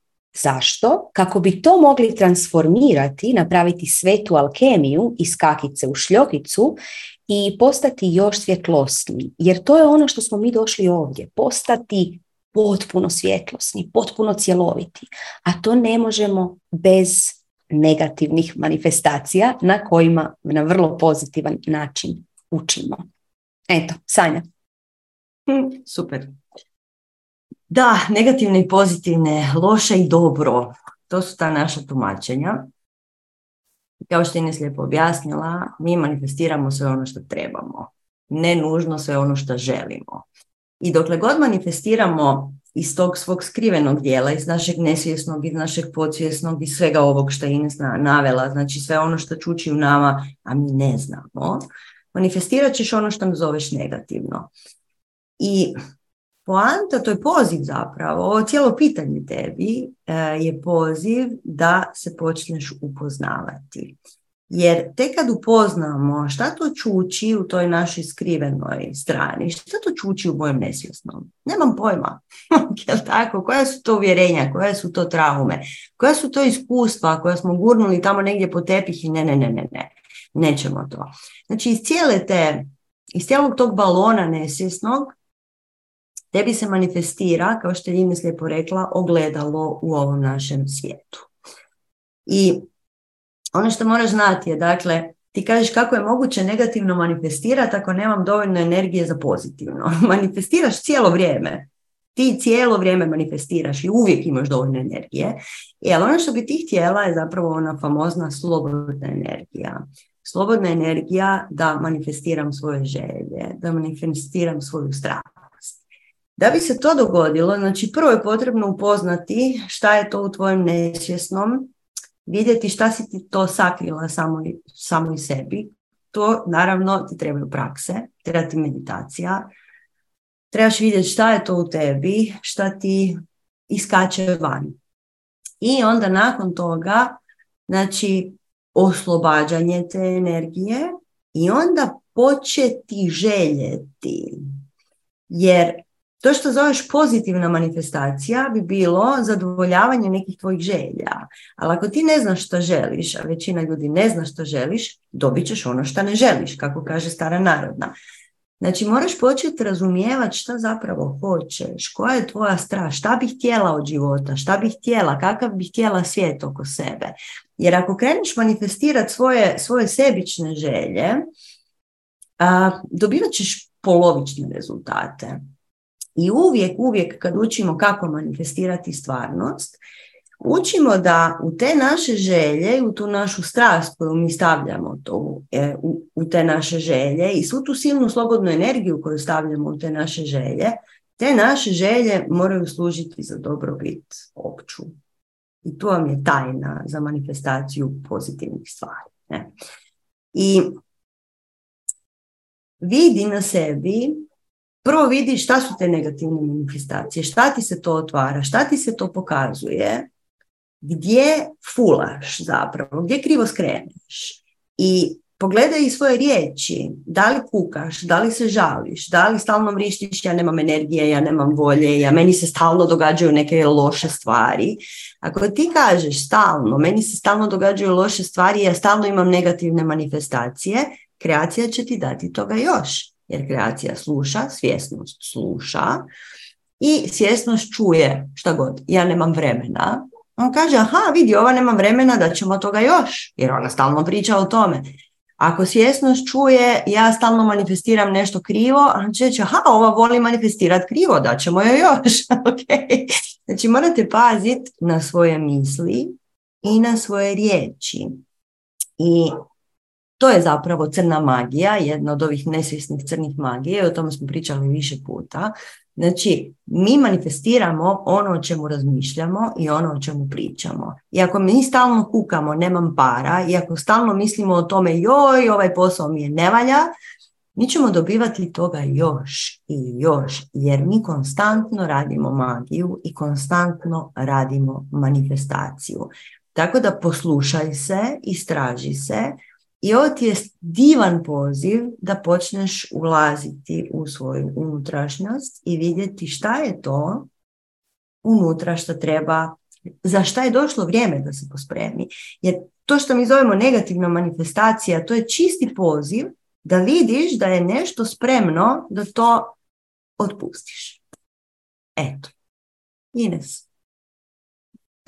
Zašto? Kako bi to mogli transformirati, napraviti svetu alkemiju iz kakice u šljokicu i postati još svjetlosni. Jer to je ono što smo mi došli ovdje. Postati potpuno svjetlosni, potpuno cjeloviti. A to ne možemo bez negativnih manifestacija na kojima na vrlo pozitivan način učimo. Eto, Sanja. Super. Da, negativne i pozitivne, loše i dobro, to su ta naša tumačenja. Kao što je Ines lijepo objasnila, mi manifestiramo sve ono što trebamo, ne nužno sve ono što želimo. I dokle god manifestiramo iz tog svog skrivenog dijela, iz našeg nesvjesnog, iz našeg podsvjesnog, iz svega ovog što je Ines navela, znači sve ono što čuči u nama, a mi ne znamo, manifestirat ćeš ono što nazoveš negativno. I Poanta, to je poziv zapravo, ovo cijelo pitanje tebi e, je poziv da se počneš upoznavati. Jer tek kad upoznamo šta to čuči u toj našoj skrivenoj strani, šta to čuči u mojem nesvjesnom, nemam pojma. <laughs> Jel tako? Koja su to uvjerenja, koje su to traume, koja su to iskustva koja smo gurnuli tamo negdje po tepih i ne, ne, ne, ne, ne, nećemo to. Znači iz cijele te, iz cijelog tog balona nesvjesnog tebi se manifestira, kao što je Ines lijepo rekla, ogledalo u ovom našem svijetu. I ono što moraš znati je, dakle, ti kažeš kako je moguće negativno manifestirati ako nemam dovoljno energije za pozitivno. <laughs> Manifestiraš cijelo vrijeme. Ti cijelo vrijeme manifestiraš i uvijek imaš dovoljno energije. I ali ono što bi ti htjela je zapravo ona famozna slobodna energija. Slobodna energija da manifestiram svoje želje, da manifestiram svoju strah Da bi se to dogodilo, znači prvo je potrebno upoznati šta je to u tvojem nesvjesnom, vidjeti šta si ti to sakrila samo, samo i sebi. To naravno ti trebaju prakse, treba ti meditacija, trebaš vidjeti šta je to u tebi, šta ti iskače van. I onda nakon toga, znači, oslobađanje te energije i onda početi željeti. Jer to što zoveš pozitivna manifestacija bi bilo zadovoljavanje nekih tvojih želja. Ali ako ti ne znaš što želiš, a većina ljudi ne zna što želiš, dobit ćeš ono što ne želiš, kako kaže stara narodna. Znači moraš početi razumijevati šta zapravo hoćeš, koja je tvoja strast, šta bih htjela od života, šta bih htjela, kakav bih htjela svijet oko sebe. Jer ako kreneš manifestirati svoje, svoje sebične želje, a, dobivat ćeš polovične rezultate. I uvijek, uvijek kad učimo kako manifestirati stvarnost, učimo da u te naše želje i u tu našu strast koju mi stavljamo to, e, u, u te naše želje i svu tu silnu slobodnu energiju koju stavljamo u te naše želje, te naše želje moraju služiti za dobrobit opću. I to vam je tajna za manifestaciju pozitivnih stvari. Ne? I vidi na sebi prvo vidi šta su te negativne manifestacije, šta ti se to otvara, šta ti se to pokazuje, gdje fulaš zapravo, gdje krivo skreneš. I pogledaj svoje riječi, da li kukaš, da li se žališ, da li stalno vrištiš, ja nemam energije, ja nemam volje, ja, meni se stalno događaju neke loše stvari. Ako ti kažeš stalno, meni se stalno događaju loše stvari, ja stalno imam negativne manifestacije, kreacija će ti dati toga još jer kreacija sluša, svjesnost sluša i svjesnost čuje šta god. Ja nemam vremena. On kaže, aha, vidi, ova nema vremena da ćemo toga još, jer ona stalno priča o tome. Ako svjesnost čuje, ja stalno manifestiram nešto krivo, on će aha, ova voli manifestirati krivo, da ćemo joj još. <laughs> okay. Znači, morate paziti na svoje misli i na svoje riječi. I to je zapravo crna magija, jedna od ovih nesvjesnih crnih magije, o tome smo pričali više puta. Znači, mi manifestiramo ono o čemu razmišljamo i ono o čemu pričamo. I ako mi stalno kukamo, nemam para, i ako stalno mislimo o tome, joj, ovaj posao mi je nevalja, mi ćemo dobivati toga još i još, jer mi konstantno radimo magiju i konstantno radimo manifestaciju. Tako da poslušaj se, istraži se, i ovo ti je divan poziv da počneš ulaziti u svoju unutrašnjost i vidjeti šta je to unutra što treba, za šta je došlo vrijeme da se pospremi. Jer to što mi zovemo negativna manifestacija, to je čisti poziv da vidiš da je nešto spremno da to otpustiš. Eto. Ines.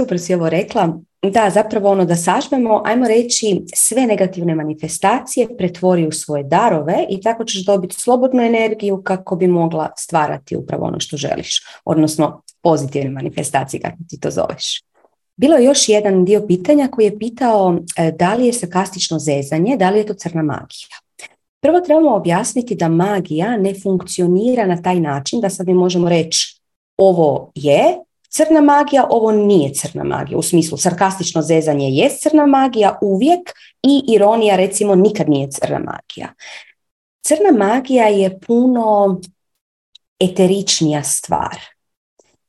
Super si ovo rekla. Da, zapravo ono da sažmemo, ajmo reći sve negativne manifestacije pretvori u svoje darove i tako ćeš dobiti slobodnu energiju kako bi mogla stvarati upravo ono što želiš, odnosno pozitivne manifestacije kako ti to zoveš. Bilo je još jedan dio pitanja koji je pitao e, da li je sarkastično zezanje, da li je to crna magija. Prvo trebamo objasniti da magija ne funkcionira na taj način da sad mi možemo reći ovo je crna magija, ovo nije crna magija. U smislu, sarkastično zezanje je crna magija uvijek i ironija recimo nikad nije crna magija. Crna magija je puno eteričnija stvar.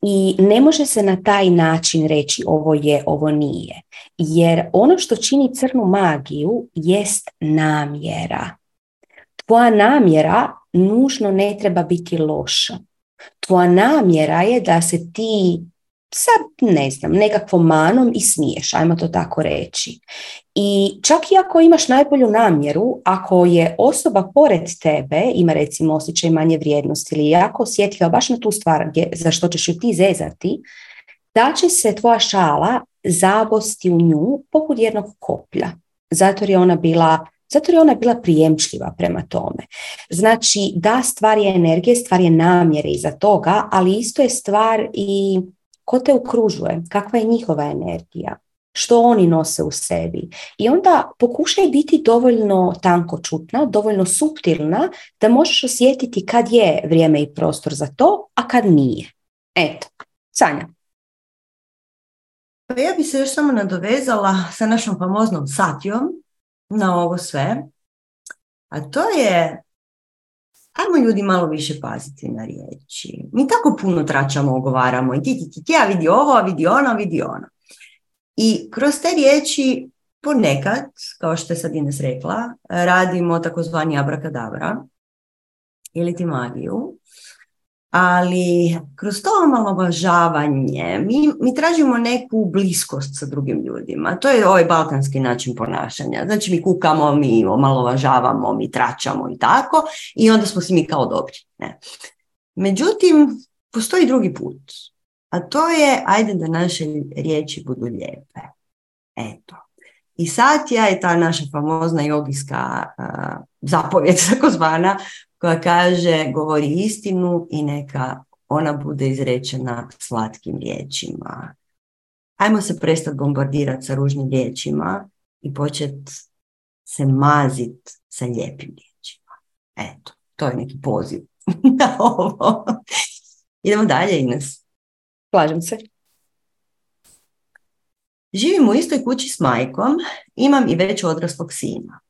I ne može se na taj način reći ovo je, ovo nije. Jer ono što čini crnu magiju jest namjera. Tvoja namjera nužno ne treba biti loša. Tvoja namjera je da se ti sa, ne znam, nekakvom manom i smiješ, ajmo to tako reći. I čak i ako imaš najbolju namjeru, ako je osoba pored tebe, ima recimo osjećaj manje vrijednosti ili jako osjetljiva baš na tu stvar gdje, za što ćeš ju ti zezati, da će se tvoja šala zabosti u nju poput jednog koplja. Zato je ona bila zato je ona bila prijemčljiva prema tome. Znači, da, stvar je energije, stvar je namjere iza toga, ali isto je stvar i ko te okružuje, kakva je njihova energija. što oni nose u sebi. I onda pokušaj biti dovoljno tankočutna, dovoljno suptilna da možeš osjetiti kad je vrijeme i prostor za to, a kad nije. Eto, Sanja. Pa ja bi se još samo nadovezala sa našom famoznom Satjom na ovo sve. A to je, ajmo ljudi malo više paziti na riječi. Mi tako puno tračamo, ogovaramo i ti, ti, ti, ja vidi ovo, a vidi ono, vidi ono. I kroz te riječi ponekad, kao što je sad Ines rekla, radimo takozvani abrakadabra ili ti magiju. Ali kroz to omalovažavanje mi, mi tražimo neku bliskost sa drugim ljudima. To je ovaj balkanski način ponašanja. Znači mi kukamo, mi omalovažavamo, mi tračamo i tako i onda smo si mi kao dobri. Ne. Međutim, postoji drugi put. A to je, ajde da naše riječi budu lijepe. Eto. I Satya je ta naša famozna jogijska uh, zapovjed, <laughs> takozvana, koja kaže govori istinu i neka ona bude izrečena slatkim riječima. Ajmo se prestati bombardirati sa ružnim riječima i početi se mazit sa lijepim riječima. Eto, to je neki poziv <laughs> na ovo. Idemo dalje, Ines. Slažem se. Živim u istoj kući s majkom, imam i već odraslog sina.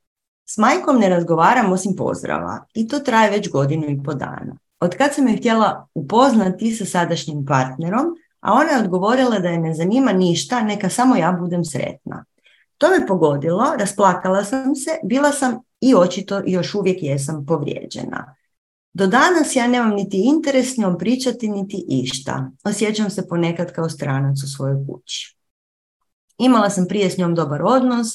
S majkom ne razgovaram osim pozdrava i to traje već godinu i po dana. Od kad sam je htjela upoznati sa sadašnjim partnerom, a ona je odgovorila da je ne zanima ništa, neka samo ja budem sretna. To me pogodilo, rasplakala sam se, bila sam i očito još uvijek jesam povrijeđena. Do danas ja nemam niti interes njom pričati, niti išta. Osjećam se ponekad kao stranac u svojoj kući. Imala sam prije s njom dobar odnos,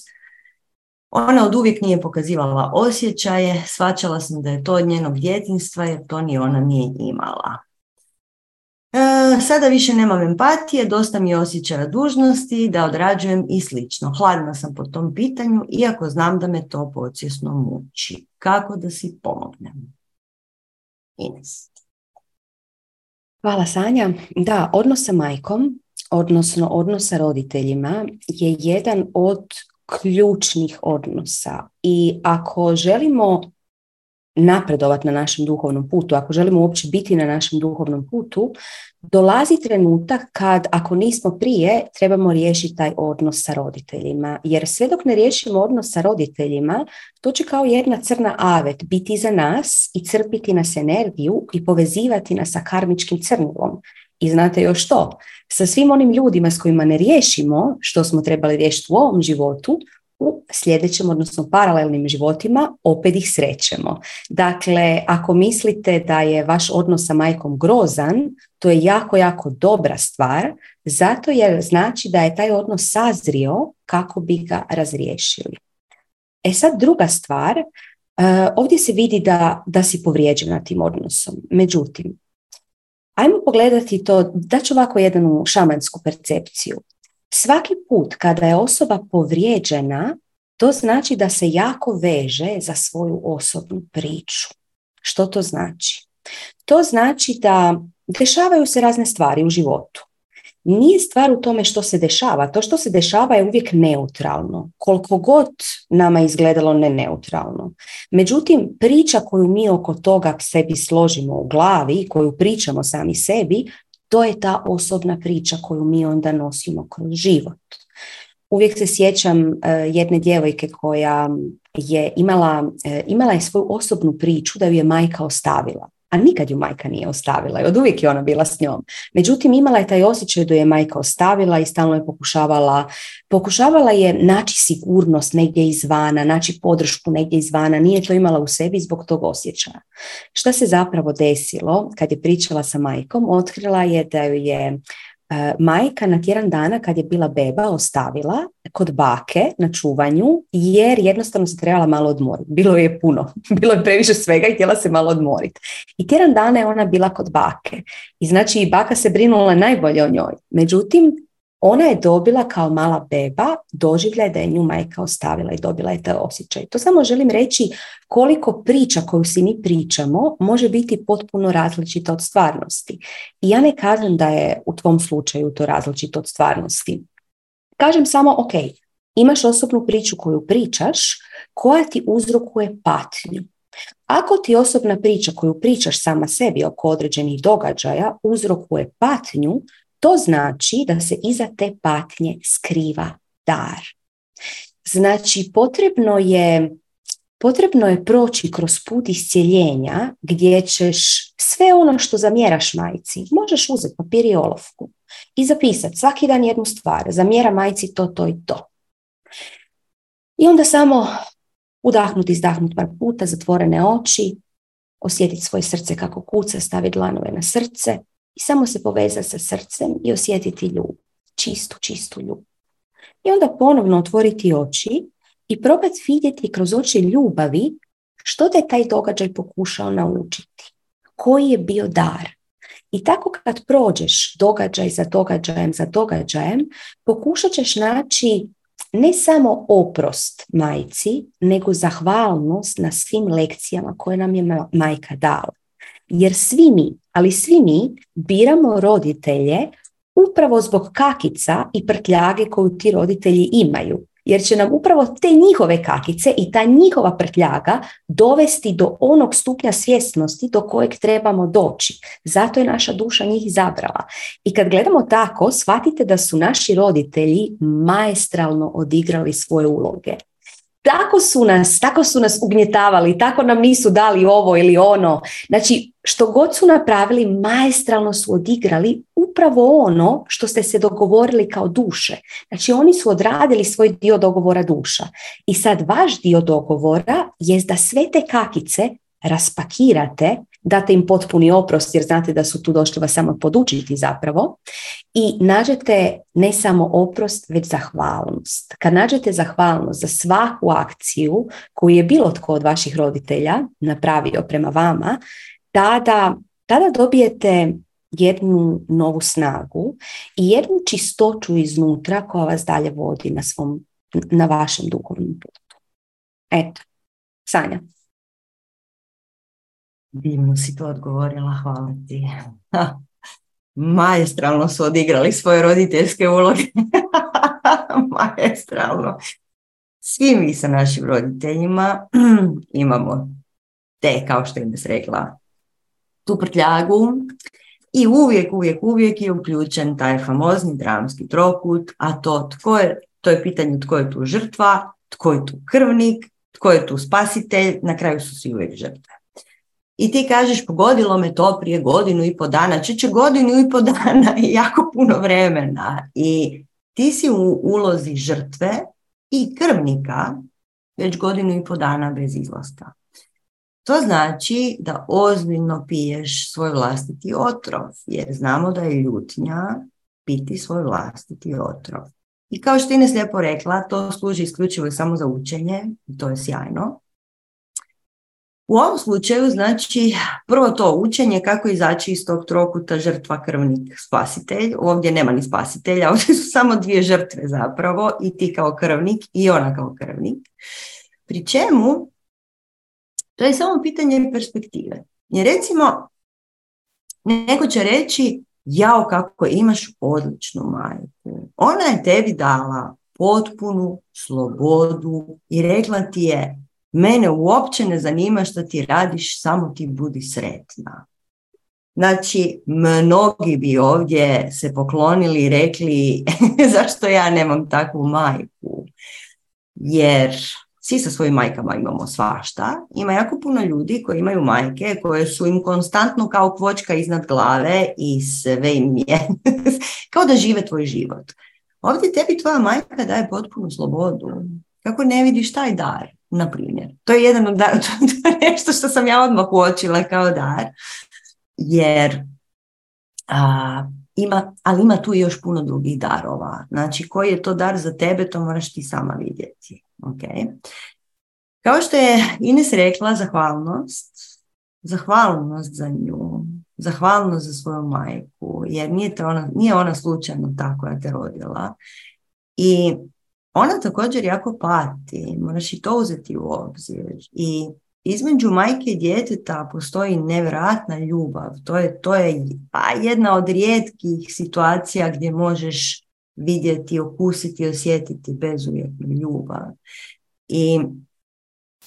ona od uvijek nije pokazivala osjećaje, svačala sam da je to od njenog djetinstva jer to ni ona nije imala. E, sada više nemam empatije, dosta mi je osjećaja dužnosti, da odrađujem i slično. Hladna sam po tom pitanju, iako znam da me to podsjesno muči. Kako da si pomognem? Ines. Hvala Sanja. Da, odnos sa majkom, odnosno odnos sa roditeljima je jedan od ključnih odnosa i ako želimo napredovati na našem duhovnom putu, ako želimo uopće biti na našem duhovnom putu, dolazi trenutak kad, ako nismo prije, trebamo riješiti taj odnos sa roditeljima. Jer sve dok ne riješimo odnos sa roditeljima, to će kao jedna crna avet biti za nas i crpiti nas energiju i povezivati nas sa karmičkim crnilom. I znate još što? Sa svim onim ljudima s kojima ne riješimo što smo trebali riješiti u ovom životu, u sljedećem, odnosno paralelnim životima, opet ih srećemo. Dakle, ako mislite da je vaš odnos sa majkom grozan, to je jako, jako dobra stvar, zato jer znači da je taj odnos sazrio kako bi ga razriješili. E sad druga stvar, e, ovdje se vidi da, da si povrijeđen na tim odnosom. Međutim, Ajmo pogledati to, da ću ovako jednu šamansku percepciju. Svaki put kada je osoba povrijeđena, to znači da se jako veže za svoju osobnu priču. Što to znači? To znači da dešavaju se razne stvari u životu nije stvar u tome što se dešava. To što se dešava je uvijek neutralno, koliko god nama izgledalo ne neutralno. Međutim, priča koju mi oko toga sebi složimo u glavi, koju pričamo sami sebi, to je ta osobna priča koju mi onda nosimo kroz život. Uvijek se sjećam uh, jedne djevojke koja je imala, uh, imala je svoju osobnu priču da ju je majka ostavila a nikad ju majka nije ostavila i od uvijek je ona bila s njom. Međutim, imala je taj osjećaj da je majka ostavila i stalno je pokušavala, pokušavala je naći sigurnost negdje izvana, naći podršku negdje izvana, nije to imala u sebi zbog tog osjećaja. Šta se zapravo desilo kad je pričala sa majkom? Otkrila je da ju je majka na tjedan dana kad je bila beba ostavila kod bake na čuvanju jer jednostavno se trebala malo odmoriti. Bilo je puno, <laughs> bilo je previše svega i htjela se malo odmoriti. I tjedan dana je ona bila kod bake. I znači i baka se brinula najbolje o njoj. Međutim, ona je dobila kao mala beba doživljaj da je nju majka ostavila i dobila je taj osjećaj. To samo želim reći koliko priča koju si mi pričamo može biti potpuno različita od stvarnosti. I ja ne kažem da je u tvom slučaju to različito od stvarnosti. kažem samo, ok, imaš osobnu priču koju pričaš, koja ti uzrokuje patnju. Ako ti osobna priča koju pričaš sama sebi oko određenih događaja uzrokuje patnju, to znači da se iza te patnje skriva dar. Znači, potrebno je potrebno je proći kroz put iscijeljenja gdje ćeš sve ono što zamjeraš majci, možeš uzeti papir i olovku i zapisati svaki dan jednu stvar, zamjera majci to, to i to. I onda samo udahnuti, izdahnuti par puta, zatvorene oči, osjetiti svoje srce kako kuca, staviti dlanove na srce i samo se povezati sa srcem i osjetiti ljubav, čistu, čistu ljubav. I onda ponovno otvoriti oči i probati vidjeti kroz oči ljubavi što te taj događaj pokušao naučiti. Koji je bio dar. I tako kad prođeš događaj za događajem za događajem, pokušat ćeš naći ne samo oprost majci, nego zahvalnost na svim lekcijama koje nam je majka dala. Jer svi mi, ali svi mi biramo roditelje upravo zbog kakica i prtljage koju ti roditelji imaju jer će nam upravo te njihove kakice i ta njihova prtljaga dovesti do onog stupnja svjesnosti do kojeg trebamo doći. Zato je naša duša njih izabrala. I kad gledamo tako, shvatite da su naši roditelji maestralno odigrali svoje uloge tako su nas, tako su nas ugnjetavali, tako nam nisu dali ovo ili ono. Znači, što god su napravili, maestralno su odigrali upravo ono što ste se dogovorili kao duše. Znači, oni su odradili svoj dio dogovora duša. I sad vaš dio dogovora je da sve te kakice raspakirate, date im potpuni oprost jer znate da su tu došli vas samo podučiti zapravo i nađete ne samo oprost već zahvalnost. Kad nađete zahvalnost za svaku akciju koju je bilo tko od vaših roditelja napravio prema vama, tada, tada dobijete jednu novu snagu i jednu čistoću iznutra koja vas dalje vodi na, svom, na vašem duhovnom putu. Eto, Sanja. Divno si to odgovorila, hvala ti. Majestralno su odigrali svoje roditeljske uloge. <laughs> Majestralno. Svi mi sa našim roditeljima <clears throat> imamo te, kao što im se rekla, tu prtljagu i uvijek, uvijek, uvijek je uključen taj famozni dramski trokut, a to tko je, to je pitanje tko je tu žrtva, tko je tu krvnik, tko je tu spasitelj, na kraju su svi uvijek žrtve. I ti kažeš pogodilo me to prije godinu i po dana, će godinu i po dana i jako puno vremena i ti si u ulozi žrtve i krvnika već godinu i po dana bez izlaska. To znači da ozbiljno piješ svoj vlastiti otrov, jer znamo da je ljutnja piti svoj vlastiti otrov. I kao što Ines lijepo rekla, to služi isključivo samo za učenje, i to je sjajno. U ovom slučaju, znači, prvo to učenje kako izaći iz tog trokuta žrtva krvnik spasitelj. Ovdje nema ni spasitelja, <laughs> ovdje su samo dvije žrtve zapravo, i ti kao krvnik i ona kao krvnik. Pri čemu, to je samo pitanje perspektive. Jer recimo, neko će reći, jao kako imaš odličnu majku. Ona je tebi dala potpunu slobodu i rekla ti je, Mene uopće ne zanima što ti radiš, samo ti budi sretna. Znači, mnogi bi ovdje se poklonili i rekli <laughs> zašto ja nemam takvu majku. Jer svi sa svojim majkama imamo svašta. Ima jako puno ljudi koji imaju majke koje su im konstantno kao kvočka iznad glave i sve im je <laughs> kao da žive tvoj život. Ovdje tebi tvoja majka daje potpunu slobodu. Kako ne vidiš taj dar? na primjer. To je jedan od <laughs> to je nešto što sam ja odmah uočila kao dar, jer a, ima, ali ima tu još puno drugih darova. Znači, koji je to dar za tebe, to moraš ti sama vidjeti. Okay? Kao što je Ines rekla, zahvalnost, zahvalnost za nju, zahvalnost za svoju majku, jer nije, ona, nije ona slučajno ta koja te rodila. I ona također jako pati, moraš i to uzeti u obzir. I između majke i djeteta postoji nevjerojatna ljubav. To je, to je pa jedna od rijetkih situacija gdje možeš vidjeti, okusiti, osjetiti bezuvjetnu ljubav. I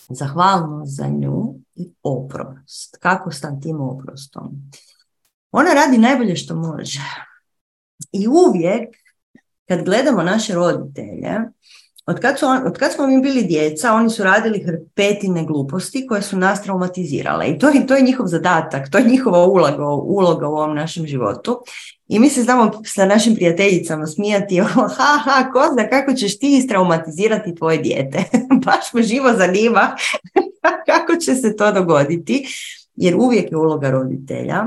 zahvalnost za nju i oprost. Kako s tim oprostom? Ona radi najbolje što može. I uvijek kad gledamo naše roditelje, od kad, su od kad smo mi bili djeca, oni su radili hrpetine gluposti koje su nas traumatizirale. I to, to je njihov zadatak, to je njihova uloga, uloga u ovom našem životu. I mi se znamo sa našim prijateljicama smijati, <laughs> ha, ha, ko zna kako ćeš ti istraumatizirati tvoje dijete. <laughs> Baš me živo zanima <laughs> kako će se to dogoditi, jer uvijek je uloga roditelja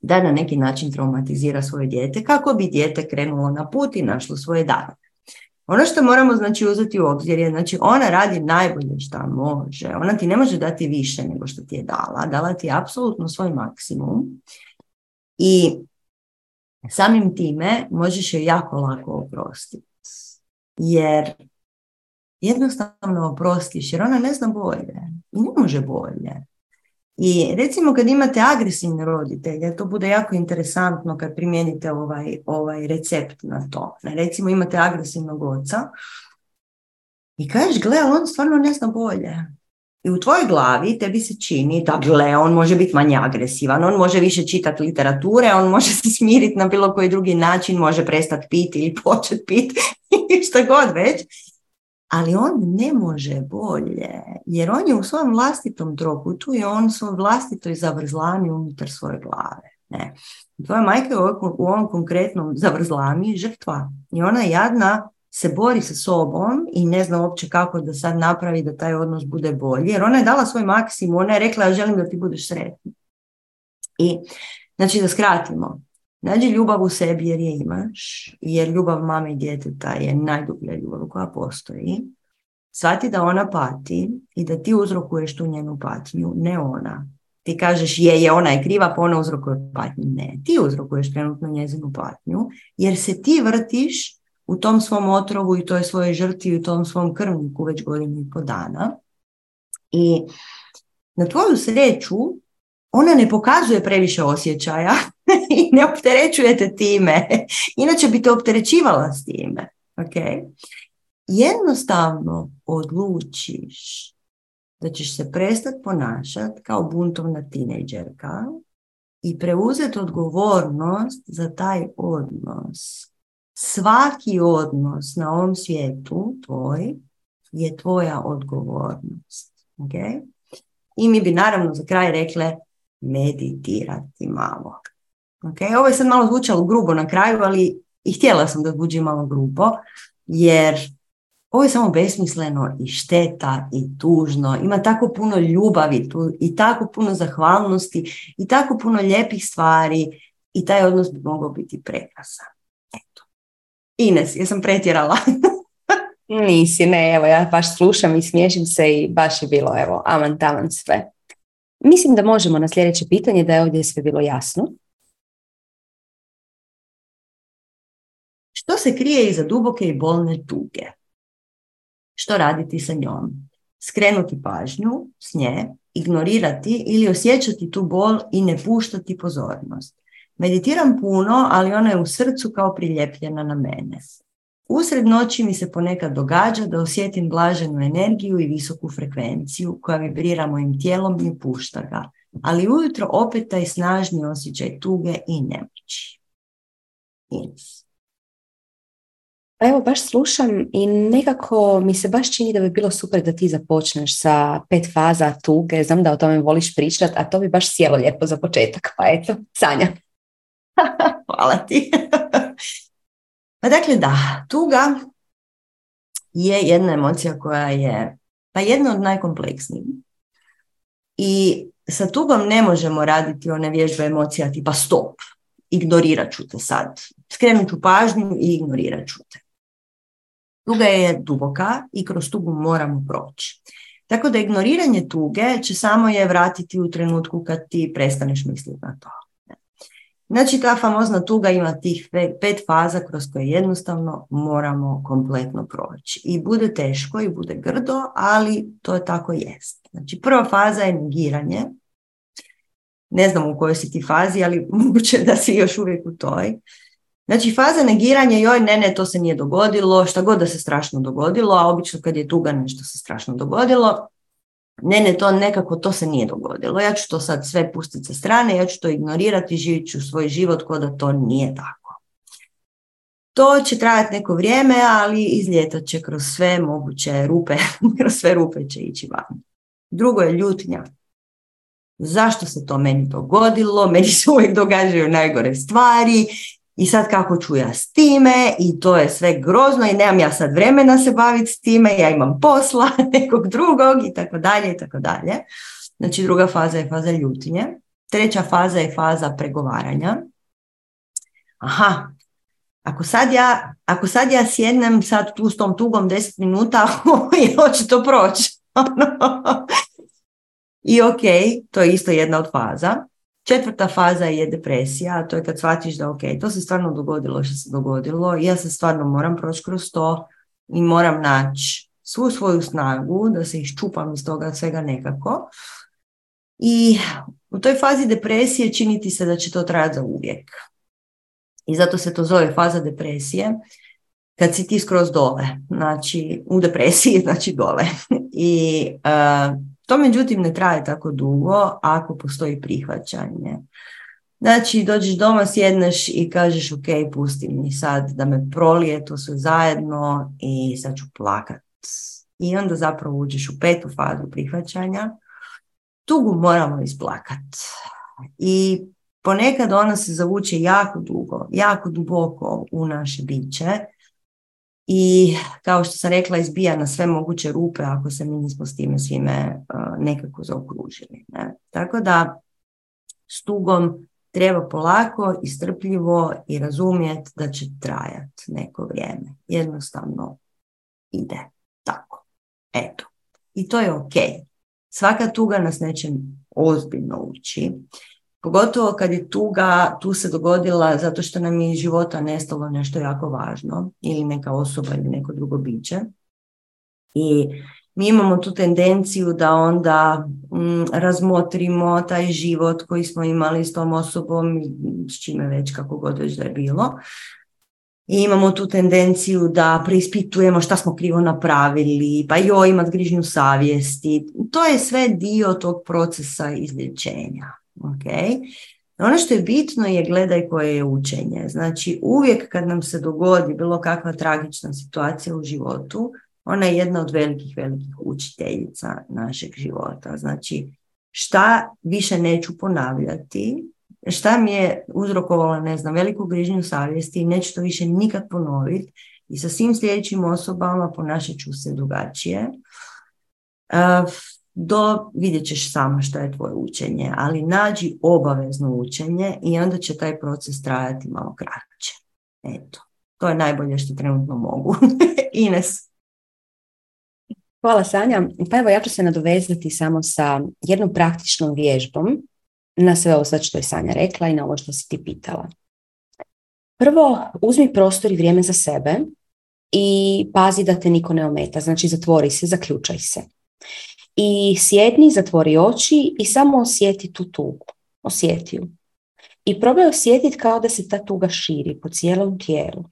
da na neki način traumatizira svoje dijete kako bi dijete krenulo na put i našlo svoje dane. Ono što moramo znači uzeti u obzir je, znači ona radi najbolje što može. Ona ti ne može dati više nego što ti je dala. Dala ti je apsolutno svoj maksimum. I samim time možeš je jako lako oprostiti. Jer jednostavno oprostiš, jer ona ne zna bolje. I ne može bolje. I recimo kad imate agresivne roditelje, to bude jako interesantno kad primijenite ovaj, ovaj recept na to. Recimo imate agresivnog oca i kažeš, gle, on stvarno ne zna bolje. I u tvojoj glavi tebi se čini da gle, on može biti manje agresivan, on može više čitati literature, on može se smiriti na bilo koji drugi način, može prestati piti ili početi piti <laughs> i šta god već ali on ne može bolje, jer on je u svom vlastitom trokutu i on u svom vlastitoj zavrzlami unutar svoje glave. Ne. Tvoja majka je u ovom konkretnom zavrzlami žrtva i ona jadna se bori sa sobom i ne zna uopće kako da sad napravi da taj odnos bude bolji, jer ona je dala svoj maksimum, ona je rekla ja želim da ti budeš sretni. I, znači da skratimo, Nađi ljubav u sebi jer je imaš, jer ljubav mame i djeteta je najdublja ljubav koja postoji. Svati da ona pati i da ti uzrokuješ tu njenu patnju, ne ona. Ti kažeš je, je, ona je kriva, pa ona uzrokuje patnju. Ne, ti uzrokuješ trenutno njezinu patnju, jer se ti vrtiš u tom svom otrovu i toj svojoj žrtvi i u tom svom krvniku već godinu i po dana. I na tvoju sreću ona ne pokazuje previše osjećaja <laughs> i ne opterećujete time. Inače bi te opterećivala s time. Okay? Jednostavno odlučiš da ćeš se prestati ponašati kao buntovna tinejdžerka i preuzeti odgovornost za taj odnos. Svaki odnos na ovom svijetu tvoj je tvoja odgovornost. Okay? I mi bi naravno za kraj rekle meditirati malo. Okay? Ovo je sad malo zvučalo grubo na kraju, ali i htjela sam da zvuči malo grubo, jer ovo je samo besmisleno i šteta i tužno. Ima tako puno ljubavi tu i tako puno zahvalnosti i tako puno lijepih stvari i taj odnos bi mogao biti prekrasan. Eto. Ines, jesam pretjerala? <laughs> Nisi, ne, evo ja baš slušam i smiješim se i baš je bilo, evo, aman taman sve. Mislim da možemo na sljedeće pitanje da je ovdje sve bilo jasno. Što se krije iza duboke i bolne tuge? Što raditi sa njom? Skrenuti pažnju s nje, ignorirati ili osjećati tu bol i ne puštati pozornost. Meditiram puno, ali ona je u srcu kao priljepljena na mene. Usred noći mi se ponekad događa da osjetim blaženu energiju i visoku frekvenciju koja vibrira mojim tijelom i pušta ga, ali ujutro opet taj snažni osjećaj tuge i nemoći. Pa evo, baš slušam i nekako mi se baš čini da bi bilo super da ti započneš sa pet faza tuge. Znam da o tome voliš pričati, a to bi baš sjelo lijepo za početak. Pa eto, Sanja. <laughs> Hvala ti. Pa dakle da, tuga je jedna emocija koja je pa jedna od najkompleksnijih. I sa tugom ne možemo raditi one vježbe emocija tipa stop, ignorirat ću te sad, skrenut ću pažnju i ignorirat ću te. Tuga je duboka i kroz tugu moramo proći. Tako da ignoriranje tuge će samo je vratiti u trenutku kad ti prestaneš misliti na to. Znači ta famozna tuga ima tih pet faza kroz koje jednostavno moramo kompletno proći. I bude teško i bude grdo, ali to je tako jest. Znači prva faza je negiranje. Ne znam u kojoj si ti fazi, ali <laughs> moguće da si još uvijek u toj. Znači faza negiranja, joj ne, ne, to se nije dogodilo, šta god da se strašno dogodilo, a obično kad je tuga nešto se strašno dogodilo, ne, ne, to nekako to se nije dogodilo. Ja ću to sad sve pustiti sa strane, ja ću to ignorirati, živit ću svoj život kao da to nije tako. To će trajati neko vrijeme, ali izljetat će kroz sve moguće rupe, <laughs> kroz sve rupe će ići van. Drugo je ljutnja. Zašto se to meni dogodilo? Meni se uvijek događaju najgore stvari i sad kako ću ja s time i to je sve grozno i nemam ja sad vremena se baviti s time, ja imam posla <laughs> nekog drugog i tako dalje i tako dalje. Znači druga faza je faza ljutinje. Treća faza je faza pregovaranja. Aha, ako sad ja, ako sad ja sjednem sad tu s tom tugom 10 minuta, hoće to proći. I ok, to je isto jedna od faza. Četvrta faza je depresija, to je kad shvatiš da ok, to se stvarno dogodilo što se dogodilo ja se stvarno moram proći kroz to i moram naći svu svoju snagu da se iščupam iz toga svega nekako. I u toj fazi depresije čini ti se da će to trajati za uvijek. I zato se to zove faza depresije kad si ti skroz dole, znači u depresiji, <laughs> znači dole. I uh, to međutim ne traje tako dugo ako postoji prihvaćanje. Znači, dođeš doma, sjedneš i kažeš, ok, pusti mi sad da me prolije to sve zajedno i sad ću plakat. I onda zapravo uđeš u petu fazu prihvaćanja. Tugu moramo isplakat. I ponekad ona se zavuče jako dugo, jako duboko u naše biće i kao što sam rekla izbija na sve moguće rupe ako se mi nismo s time svime nekako zaokružili. Ne? Tako da s tugom treba polako i strpljivo i razumjeti da će trajati neko vrijeme. Jednostavno ide tako. Eto. I to je ok. Svaka tuga nas nečem ozbiljno uči. Pogotovo kad je tuga tu se dogodila zato što nam je iz života nestalo nešto jako važno ili neka osoba ili neko drugo biće. I mi imamo tu tendenciju da onda mm, razmotrimo taj život koji smo imali s tom osobom, s čime već kako god već da je bilo. I imamo tu tendenciju da preispitujemo šta smo krivo napravili, pa joj imat grižnju savjesti. To je sve dio tog procesa izlječenja. Okay? Ono što je bitno je gledaj koje je učenje. Znači uvijek kad nam se dogodi bilo kakva tragična situacija u životu, ona je jedna od velikih, velikih učiteljica našeg života. Znači šta više neću ponavljati, šta mi je uzrokovalo, ne znam, veliku grižnju savjesti i neću to više nikad ponoviti i sa svim sljedećim osobama ponašat ću se drugačije. Uh, do vidjet ćeš samo što je tvoje učenje, ali nađi obavezno učenje i onda će taj proces trajati malo kraće. Eto, to je najbolje što trenutno mogu. <laughs> Ines. Hvala Sanja. Pa evo ja ću se nadovezati samo sa jednom praktičnom vježbom na sve ovo sad što je Sanja rekla i na ovo što si ti pitala. Prvo, uzmi prostor i vrijeme za sebe i pazi da te niko ne ometa. Znači, zatvori se, zaključaj se i sjedni, zatvori oči i samo osjeti tu tugu. Osjeti ju. I probaj osjetiti kao da se ta tuga širi po cijelom tijelu.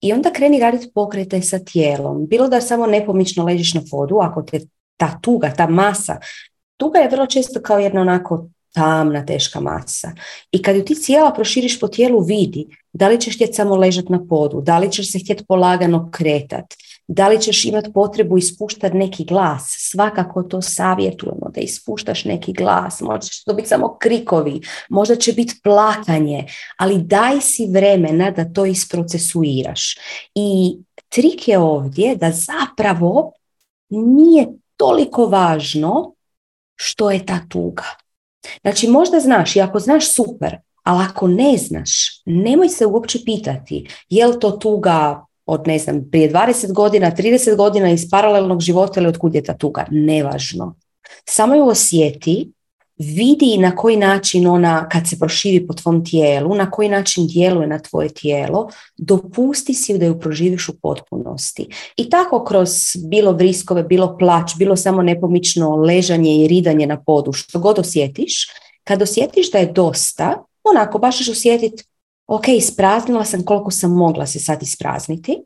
I onda kreni raditi pokrete sa tijelom. Bilo da samo nepomično ležiš na podu, ako te ta tuga, ta masa, tuga je vrlo često kao jedna onako tamna, teška masa. I kad ju ti cijela proširiš po tijelu, vidi da li ćeš htjeti samo ležati na podu, da li ćeš se htjeti polagano kretat, da li ćeš imati potrebu ispuštati neki glas? Svakako to savjetujemo da ispuštaš neki glas. Možda će to biti samo krikovi, možda će biti plakanje, ali daj si vremena da to isprocesuiraš. I trik je ovdje da zapravo nije toliko važno što je ta tuga. Znači možda znaš i ako znaš super, ali ako ne znaš, nemoj se uopće pitati je li to tuga od ne znam, prije 20 godina, 30 godina iz paralelnog života ili od kud je ta tuga, nevažno. Samo ju osjeti, vidi na koji način ona, kad se proširi po tvom tijelu, na koji način djeluje na tvoje tijelo, dopusti si da ju proživiš u potpunosti. I tako kroz bilo vriskove, bilo plać, bilo samo nepomično ležanje i ridanje na podu, što god osjetiš, kad osjetiš da je dosta, onako baš ćeš osjetiti ok, ispraznila sam koliko sam mogla se sad isprazniti,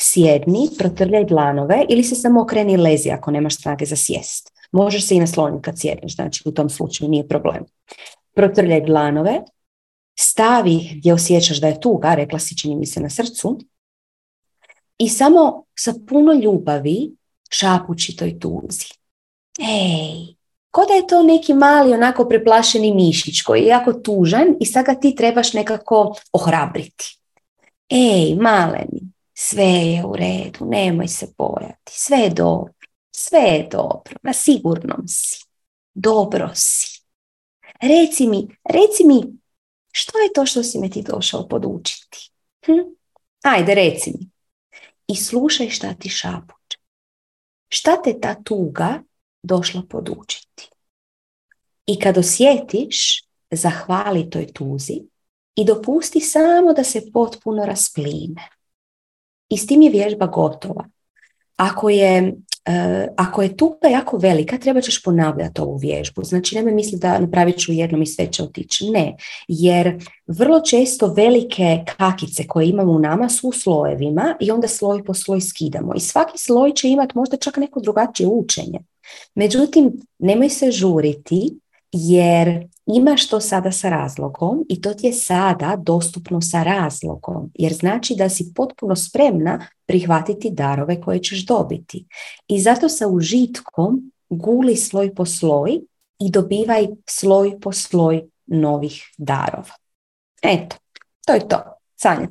sjedni, protrljaj dlanove ili se samo okreni lezi ako nemaš snage za sjest. Možeš se i nasloniti kad sjedneš, znači u tom slučaju nije problem. Protrljaj dlanove, stavi gdje osjećaš da je tuga, rekla si čini mi se na srcu, i samo sa puno ljubavi šapući toj tuzi. Ej, ko da je to neki mali onako preplašeni mišić koji je jako tužan i sad ga ti trebaš nekako ohrabriti. Ej, maleni, sve je u redu, nemoj se bojati, sve je dobro, sve je dobro, na sigurnom si, dobro si. Reci mi, reci mi, što je to što si me ti došao podučiti? Hm? Ajde, reci mi. I slušaj šta ti šapuće. Šta te ta tuga došla podučiti? I kad osjetiš, zahvali toj tuzi i dopusti samo da se potpuno raspline. I s tim je vježba gotova. Ako je, uh, ako je tuga jako velika, treba ćeš ponavljati ovu vježbu. Znači, nemoj misli da napravit ću jednom i sve će otići. Ne, jer vrlo često velike kakice koje imamo u nama su u slojevima i onda sloj po sloj skidamo. I svaki sloj će imati možda čak neko drugačije učenje. Međutim, nemoj se žuriti jer imaš to sada sa razlogom i to ti je sada dostupno sa razlogom, jer znači da si potpuno spremna prihvatiti darove koje ćeš dobiti. I zato sa užitkom guli sloj po sloj i dobivaj sloj po sloj novih darova. Eto, to je to. Sanja.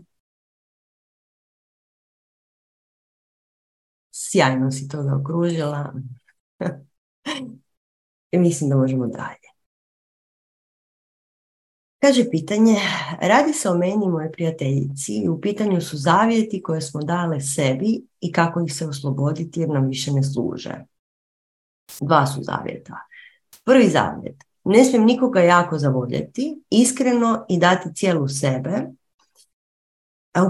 Sjajno si to zaokružila. I mislim da možemo dalje. Kaže pitanje, radi se o meni i moje prijateljici i u pitanju su zavjeti koje smo dale sebi i kako ih se osloboditi jer nam više ne služe. Dva su zavjeta. Prvi zavjet, ne smijem nikoga jako zavoljeti, iskreno i dati cijelu sebe,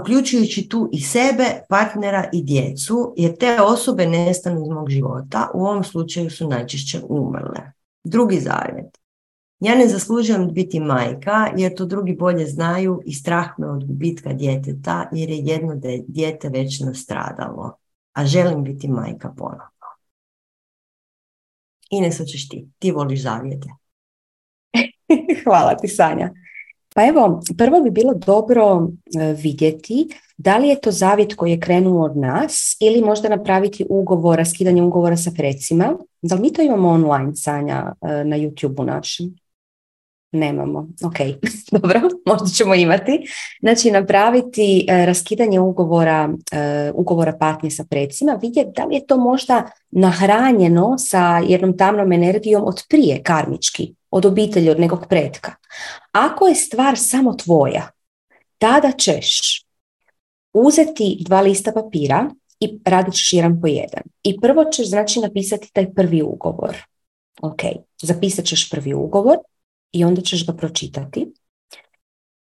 uključujući tu i sebe, partnera i djecu, jer te osobe nestanu iz mog života, u ovom slučaju su najčešće umrle. Drugi zavjet, ja ne zaslužujem biti majka jer to drugi bolje znaju i strah me od gubitka djeteta jer je jedno dijete već nastradalo, a želim biti majka ponovno. Ines, hoćeš ti? Ti voliš zavijete. <laughs> Hvala ti, Sanja. Pa evo, prvo bi bilo dobro e, vidjeti da li je to zavjet koji je krenuo od nas ili možda napraviti ugovor, skidanje ugovora sa precima. Da li mi to imamo online, Sanja, e, na YouTube-u našem? Nemamo. Ok, <laughs> dobro, možda ćemo imati. Znači, napraviti e, raskidanje ugovora, e, ugovora patnje sa predsima, vidjeti da li je to možda nahranjeno sa jednom tamnom energijom od prije, karmički, od obitelji, od nekog pretka. Ako je stvar samo tvoja, tada ćeš uzeti dva lista papira i radit ćeš jedan po jedan. I prvo ćeš znači napisati taj prvi ugovor. Ok, zapisat ćeš prvi ugovor i onda ćeš ga pročitati.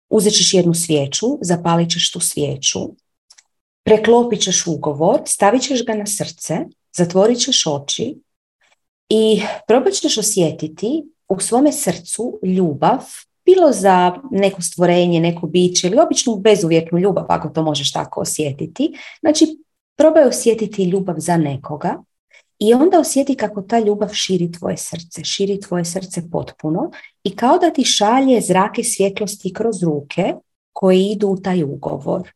Uzet ćeš jednu svijeću, zapalit ćeš tu svijeću, preklopit ćeš ugovor, stavit ćeš ga na srce, zatvorit ćeš oči i probat ćeš osjetiti u svome srcu ljubav, bilo za neko stvorenje, neko biće ili običnu bezuvjetnu ljubav, ako to možeš tako osjetiti. Znači, probaj osjetiti ljubav za nekoga i onda osjeti kako ta ljubav širi tvoje srce, širi tvoje srce potpuno i kao da ti šalje zrake svjetlosti kroz ruke koje idu u taj ugovor.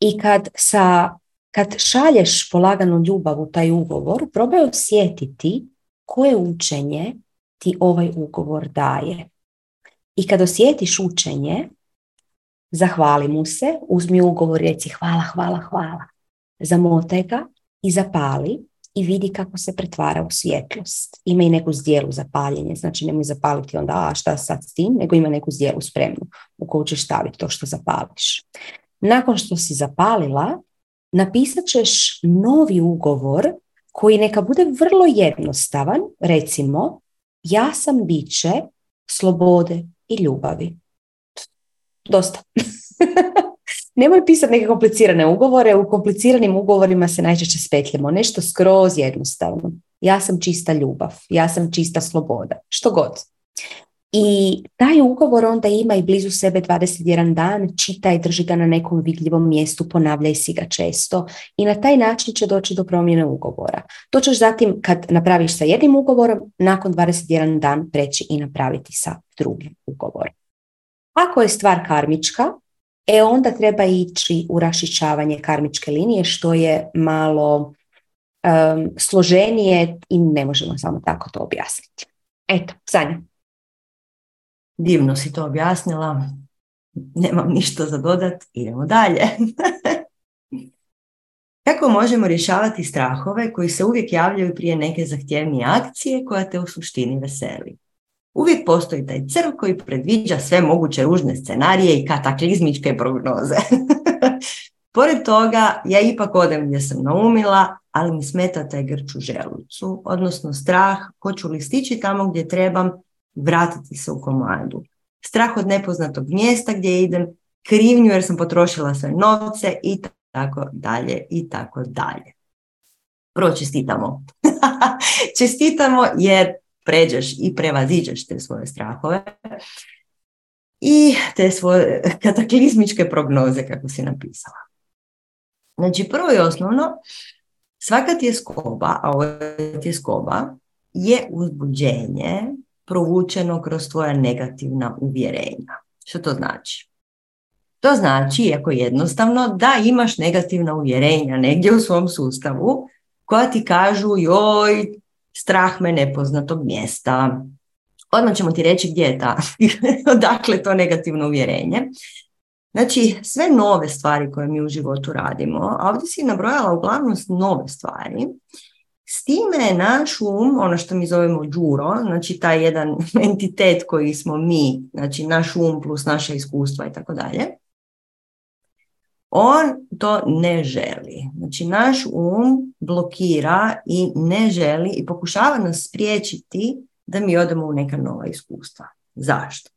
I kad, sa, kad šalješ polaganu ljubav u taj ugovor, probaj osjetiti koje učenje ti ovaj ugovor daje. I kad osjetiš učenje, zahvali mu se, uzmi ugovor i reci hvala, hvala, hvala. Zamotaj ga i zapali i vidi kako se pretvara u svjetlost. Ima i neku zdjelu za paljenje, znači nemoj zapaliti onda, a šta sad s tim, nego ima neku zdjelu spremnu u koju ćeš staviti to što zapališ. Nakon što si zapalila, napisat ćeš novi ugovor koji neka bude vrlo jednostavan, recimo, ja sam biće slobode i ljubavi. Dosta. <laughs> Nemoj pisati neke komplicirane ugovore, u kompliciranim ugovorima se najčešće spetljamo. Nešto skroz jednostavno. Ja sam čista ljubav, ja sam čista sloboda, što god. I taj ugovor onda ima i blizu sebe 21 dan, čita i drži ga na nekom vidljivom mjestu, ponavljaj si ga često i na taj način će doći do promjene ugovora. To ćeš zatim kad napraviš sa jednim ugovorom, nakon 21 dan preći i napraviti sa drugim ugovorom. Ako je stvar karmička, e onda treba ići u rašičavanje karmičke linije što je malo um, složenije i ne možemo samo tako to objasniti. Eto, Sanja. Divno si to objasnila. Nemam ništa za dodat. Idemo dalje. <laughs> Kako možemo rješavati strahove koji se uvijek javljaju prije neke zahtjevnije akcije koja te u suštini veseli? Uvijek postoji taj crv koji predviđa sve moguće ružne scenarije i kataklizmičke prognoze. <laughs> Pored toga, ja ipak odem gdje sam naumila, ali mi smeta taj grč u želucu, odnosno strah, hoću li stići tamo gdje trebam, vratiti se u komadu. Strah od nepoznatog mjesta gdje idem, krivnju jer sam potrošila sve novce i tako dalje i tako dalje. Prvo čestitamo. <laughs> čestitamo jer pređeš i prevaziđeš te svoje strahove i te svoje <laughs> kataklizmičke prognoze kako si napisala. Znači prvo i osnovno, svaka tjeskoba, a ovo je tjeskoba, je uzbuđenje provučeno kroz tvoja negativna uvjerenja. Što to znači? To znači, jako jednostavno, da imaš negativna uvjerenja negdje u svom sustavu koja ti kažu joj, strah me nepoznatog mjesta. Odmah ćemo ti reći gdje je ta, <laughs> odakle to negativno uvjerenje. Znači, sve nove stvari koje mi u životu radimo, a ovdje si nabrojala uglavnom nove stvari, s time je naš um, ono što mi zovemo džuro, znači taj jedan <laughs> entitet koji smo mi, znači naš um plus naša iskustva i tako dalje, on to ne želi. Znači naš um blokira i ne želi i pokušava nas spriječiti da mi odemo u neka nova iskustva. Zašto?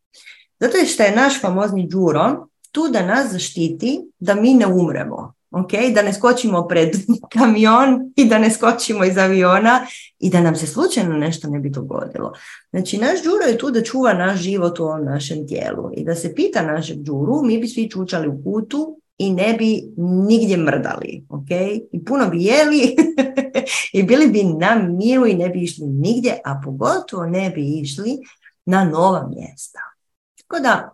Zato što je naš famozni džuro tu da nas zaštiti da mi ne umremo. ok, da ne skočimo pred <laughs> kamion i da ne skočimo iz aviona i da nam se slučajno nešto ne bi dogodilo. Znači, naš džuro je tu da čuva naš život u ovom našem tijelu i da se pita našeg džuru, mi bi svi čučali u kutu i ne bi nigdje mrdali, ok? I puno bi jeli <laughs> i bili bi na miru i ne bi išli nigdje, a pogotovo ne bi išli na nova mjesta. Tako da,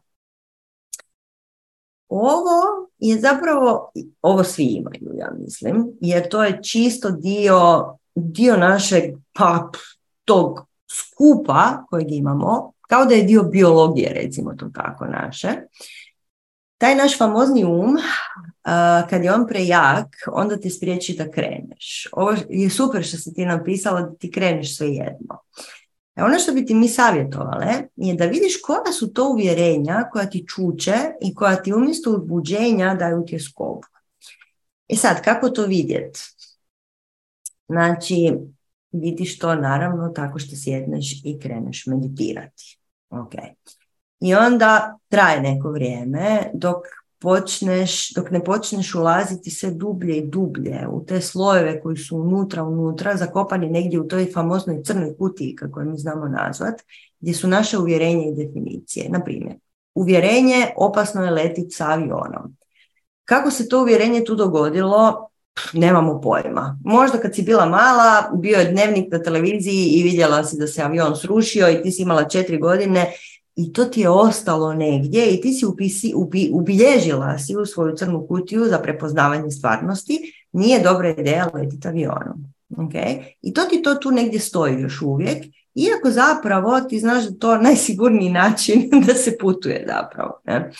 ovo je zapravo, ovo svi imaju, ja mislim, jer to je čisto dio, dio našeg pa, tog skupa kojeg imamo, kao da je dio biologije, recimo to tako naše. Taj naš famozni um, kad je on prejak, onda ti spriječi da kreneš. Ovo je super što si ti napisala da ti kreneš sve jedno. E ono što bi ti mi savjetovale je da vidiš koja su to uvjerenja koja ti čuče i koja ti umjesto uzbuđenja daju ti skobu. I e sad, kako to vidjeti? Znači, vidiš to naravno tako što sjedneš i kreneš meditirati. Ok. I onda traje neko vrijeme dok počneš, dok ne počneš ulaziti sve dublje i dublje u te slojeve koji su unutra, unutra, zakopani negdje u toj famoznoj crnoj kutiji, kako je mi znamo nazvat, gdje su naše uvjerenje i definicije. Na primjer, uvjerenje opasno je letiti sa avionom. Kako se to uvjerenje tu dogodilo, nemamo pojma. Možda kad si bila mala, bio je dnevnik na televiziji i vidjela si da se avion srušio i ti si imala četiri godine i to ti je ostalo negdje i ti si upisi, ubi, ubilježila si u svoju crnu kutiju za prepoznavanje stvarnosti, nije dobra ideja letiti avionom. Okay? I to ti to tu negdje stoji još uvijek, iako zapravo ti znaš da to najsigurniji način <laughs> da se putuje zapravo. Ne?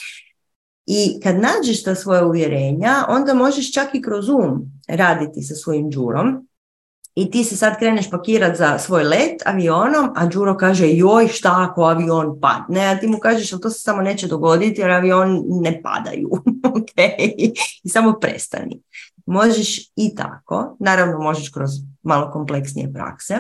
I kad nađeš ta svoja uvjerenja, onda možeš čak i kroz um raditi sa svojim džurom i ti se sad kreneš pakirat za svoj let avionom, a Đuro kaže joj šta ako avion padne, a ti mu kažeš ali to se samo neće dogoditi jer avion ne padaju, <laughs> ok, i samo prestani. Možeš i tako, naravno možeš kroz malo kompleksnije prakse,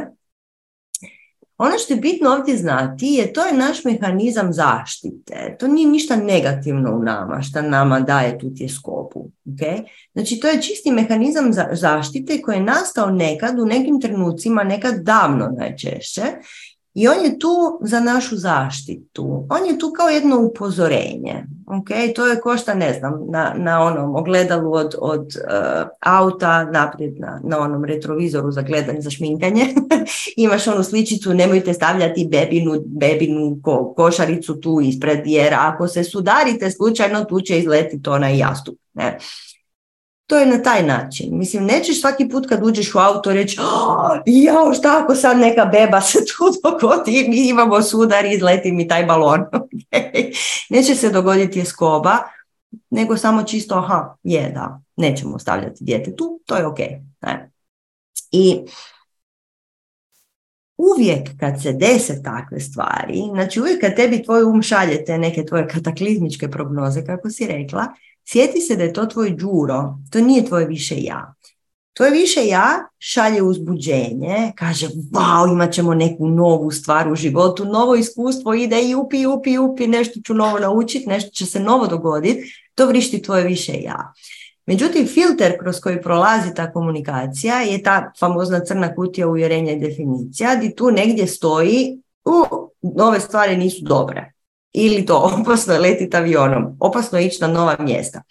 ono što je bitno ovdje znati je to je naš mehanizam zaštite. To nije ništa negativno u nama što nama daje tu tjeskobu. Okay? Znači to je čisti mehanizam zaštite koji je nastao nekad u nekim trenucima, nekad davno najčešće I on je tu za našu zaštitu. On je tu kao jedno upozorenje. Okay? To je košta, ne znam, na, na onom ogledalu od, od uh, auta naprijed na, na onom retrovizoru za gledanje, za šminkanje. <laughs> Imaš onu sličicu, nemojte stavljati bebinu, bebinu ko, košaricu tu ispred, jer ako se sudarite slučajno, tu će izletiti onaj jastup. Ne? To je na taj način. Mislim, nećeš svaki put kad uđeš u auto reći oh, jao, šta ako sad neka beba se tu <laughs> dogodi mi imamo sudar izleti mi taj balon. <laughs> Neće se dogoditi skoba, nego samo čisto, aha, je da, nećemo stavljati dijete tu, to je ok. Ne? I uvijek kad se dese takve stvari, znači uvijek kad tebi tvoj um šaljete neke tvoje kataklizmičke prognoze, kako si rekla, Sjeti se da je to tvoj džuro, to nije tvoje više ja. Tvoje više ja šalje uzbuđenje, kaže wow, imat ćemo neku novu stvar u životu, novo iskustvo ide i upi, upi, upi, nešto ću novo naučiti, nešto će se novo dogoditi, to vrišti tvoje više ja. Međutim, filter kroz koji prolazi ta komunikacija je ta famozna crna kutija uvjerenja i definicija, gdje tu negdje stoji, u, nove stvari nisu dobre ili to <laughs> opasno je letiti avionom, opasno je ići na nova mjesta.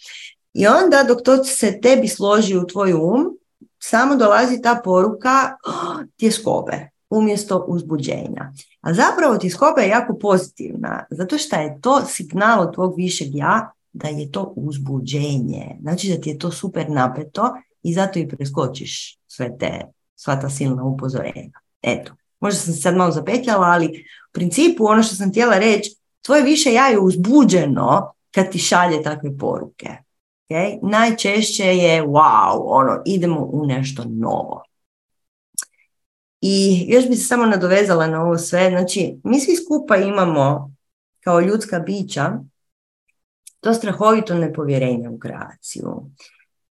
I onda dok to se tebi složi u tvoj um, samo dolazi ta poruka oh, tjeskobe umjesto uzbuđenja. A zapravo tjeskoba je jako pozitivna, zato što je to signal od tvog višeg ja da je to uzbuđenje. Znači da ti je to super napeto i zato i preskočiš sve te, sva ta silna upozorenja. Eto, možda sam se sad malo zapetljala, ali u principu ono što sam htjela reći, tvoje više ja je uzbuđeno kad ti šalje takve poruke. Okay? Najčešće je wow, ono, idemo u nešto novo. I još bi se samo nadovezala na ovo sve. Znači, mi svi skupa imamo kao ljudska bića to strahovito nepovjerenje u kreaciju.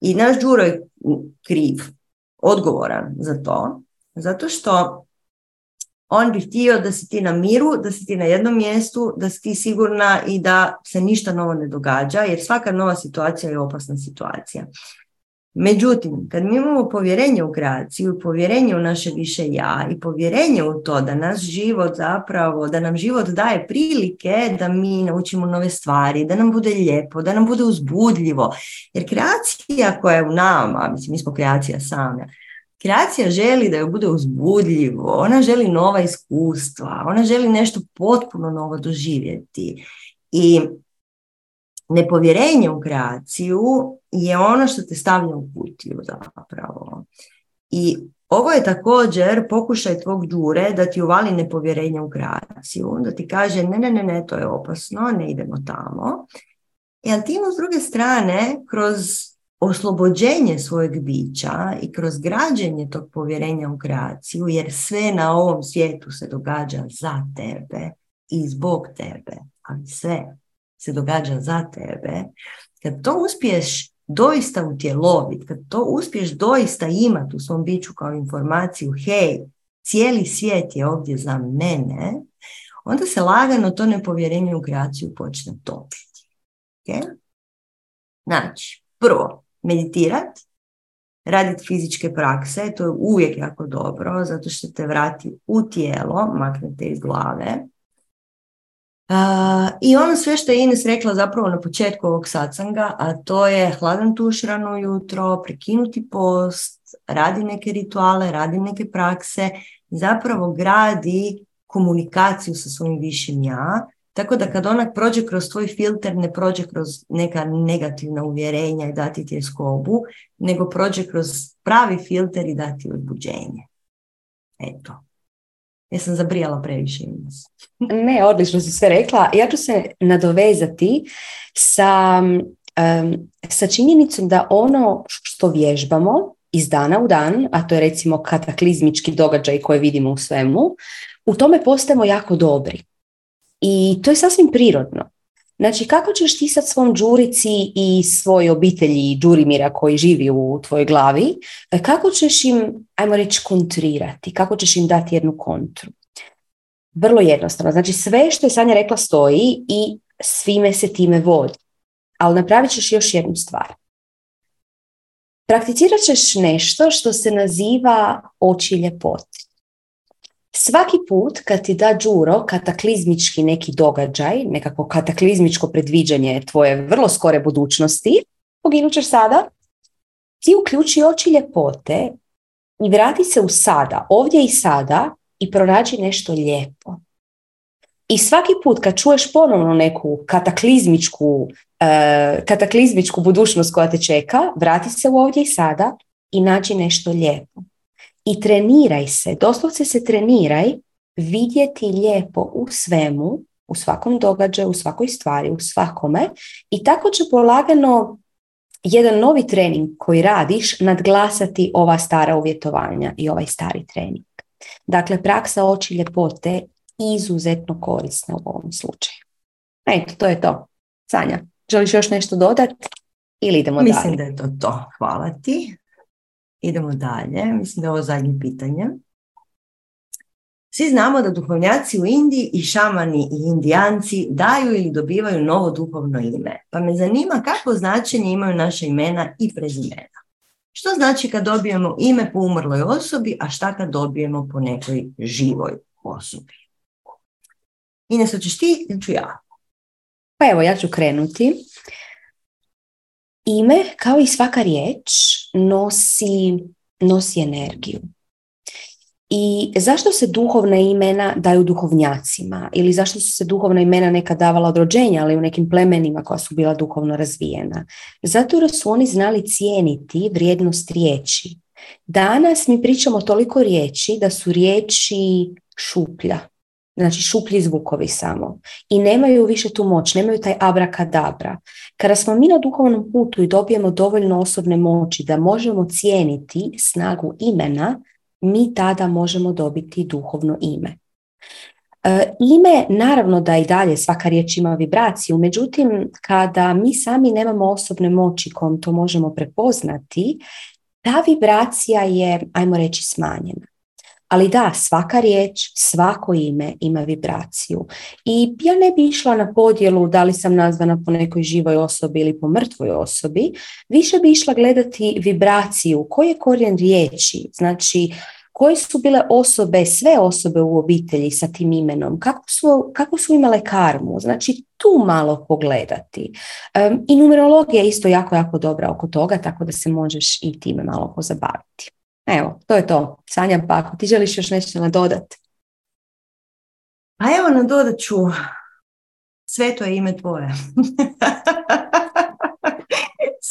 I naš Đuro je kriv, odgovoran za to, zato što on bi htio da si ti na miru, da si ti na jednom mjestu, da si ti sigurna i da se ništa novo ne događa, jer svaka nova situacija je opasna situacija. Međutim, kad mi imamo povjerenje u kreaciju, povjerenje u naše više ja i povjerenje u to da nas život zapravo, da nam život daje prilike da mi naučimo nove stvari, da nam bude lijepo, da nam bude uzbudljivo. Jer kreacija koja je u nama, mislim, mi smo kreacija same, Kreacija želi da joj bude uzbudljivo, ona želi nova iskustva, ona želi nešto potpuno novo doživjeti. I nepovjerenje u kreaciju je ono što te stavlja u kutiju zapravo. I ovo je također pokušaj tvog džure da ti uvali nepovjerenje u kreaciju, da ti kaže ne, ne, ne, ne, to je opasno, ne idemo tamo. I ti s druge strane, kroz oslobođenje svojeg bića i kroz građenje tog povjerenja u kreaciju, jer sve na ovom svijetu se događa za tebe i zbog tebe, ali sve se događa za tebe, kad to uspiješ doista utjeloviti, kad to uspiješ doista imati u svom biću kao informaciju, hej, cijeli svijet je ovdje za mene, onda se lagano to nepovjerenje u kreaciju počne topiti. Okay? Znači, prvo, meditirati, raditi fizičke prakse, to je uvijek jako dobro, zato što te vrati u tijelo, maknete iz glave. Uh, I ono sve što je Ines rekla zapravo na početku ovog satsanga, a to je hladan tuš rano jutro, prekinuti post, radi neke rituale, radi neke prakse, zapravo gradi komunikaciju sa svojim višim ja, tako da kad ona prođe kroz tvoj filter, ne prođe kroz neka negativna uvjerenja i dati ti je skobu, nego prođe kroz pravi filter i dati odbuđenje. Eto. Ja sam zabrijala previše. <laughs> ne, odlično si sve rekla. Ja ću se nadovezati sa, sa činjenicom da ono što vježbamo iz dana u dan, a to je recimo kataklizmički događaj koje vidimo u svemu, u tome postajemo jako dobri. I to je sasvim prirodno. Znači, kako ćeš ti sad svom džurici i svoj obitelji džurimira koji živi u tvojoj glavi, kako ćeš im, ajmo reći, kontrirati, kako ćeš im dati jednu kontru? Vrlo jednostavno. Znači, sve što je Sanja rekla stoji i svime se time vodi. Ali napravit ćeš još jednu stvar. Prakticirat ćeš nešto što se naziva oči ljepote. Svaki put kad ti da Đuro kataklizmički neki događaj, nekako kataklizmičko predviđanje tvoje vrlo skore budućnosti, poginut ćeš sada, ti uključi oči ljepote i vrati se u sada, ovdje i sada i pronađi nešto lijepo. I svaki put kad čuješ ponovno neku kataklizmičku, uh, kataklizmičku budućnost koja te čeka, vrati se u ovdje i sada i nađi nešto lijepo. I treniraj se, doslovce se treniraj vidjeti lijepo u svemu, u svakom događaju, u svakoj stvari, u svakome i tako će polagano jedan novi trening koji radiš nadglasati ova stara uvjetovanja i ovaj stari trening. Dakle, praksa oči ljepote izuzetno korisna u ovom slučaju. Eto, to je to. Sanja, želiš još nešto dodati ili idemo Mislim dalje? da je to to. Hvala ti. Idemo dalje. Mislim da je ovo zadnje pitanje. Svi znamo da duhovnjaci u Indiji i šamani i indijanci daju ili dobivaju novo duhovno ime. Pa me zanima kakvo značenje imaju naša imena i prezimena. Što znači kad dobijemo ime po umrloj osobi, a šta kad dobijemo po nekoj živoj osobi? Ines, hoćeš ti ili ću ja? Pa evo, ja ću krenuti. Ime, kao i svaka riječ, nosi, nosi energiju. I zašto se duhovna imena daju duhovnjacima? Ili zašto su se duhovna imena neka davala od rođenja, ali u nekim plemenima koja su bila duhovno razvijena? Zato jer su oni znali cijeniti vrijednost riječi. Danas mi pričamo toliko riječi da su riječi šuplja. Znači šuplji zvukovi samo. I nemaju više tu moć, nemaju taj abrakadabra. Kada smo mi na duhovnom putu i dobijemo dovoljno osobne moći da možemo cijeniti snagu imena, mi tada možemo dobiti duhovno ime. E, ime, naravno da i dalje svaka riječ ima vibraciju, međutim kada mi sami nemamo osobne moći kojom to možemo prepoznati, ta vibracija je, ajmo reći, smanjena. Ali da, svaka riječ, svako ime ima vibraciju. I ja ne bi išla na podjelu da li sam nazvana po nekoj živoj osobi ili po mrtvoj osobi, više bi išla gledati vibraciju, koji je korijen riječi, znači koje su bile osobe, sve osobe u obitelji sa tim imenom, kako su, kako su imale karmu, znači tu malo pogledati. I numerologija je isto jako, jako dobra oko toga, tako da se možeš i time malo pozabaviti. Evo, to je to. Sanja, pa ako ti želiš još nešto nadodati. A evo nadodat ću sve to je ime tvoje. <laughs>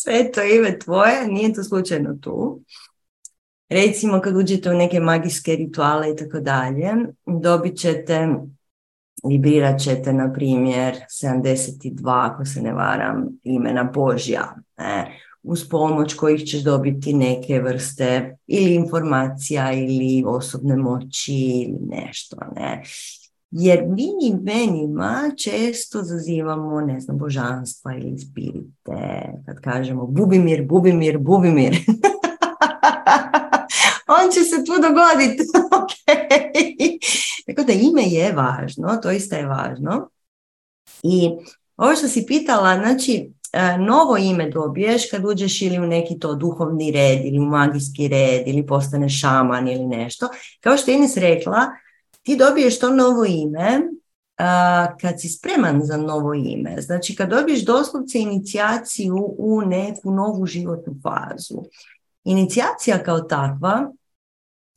sve to je ime tvoje, nije to slučajno tu. Recimo kad uđete u neke magijske rituale i tako dalje, dobit ćete, vibrirat ćete na primjer 72, ako se ne varam, imena Božja. Ne? Uz pomoć kojih ćeš dobiti neke vrste ili informacija ili osobne moći ili nešto, ne. Jer mi imenima često zazivamo, ne znam, božanstva ili spirite, kad kažemo Bubimir, Bubimir, Bubimir. <laughs> On će se tu dogoditi. <laughs> okay. Tako da ime je važno, to isto je važno. I ovo što si pitala, znači, novo ime dobiješ kad uđeš ili u neki to duhovni red ili u magijski red ili postaneš šaman ili nešto. Kao što je Ines rekla, ti dobiješ to novo ime kad si spreman za novo ime. Znači kad dobiješ doslovce inicijaciju u neku novu životnu fazu. Inicijacija kao takva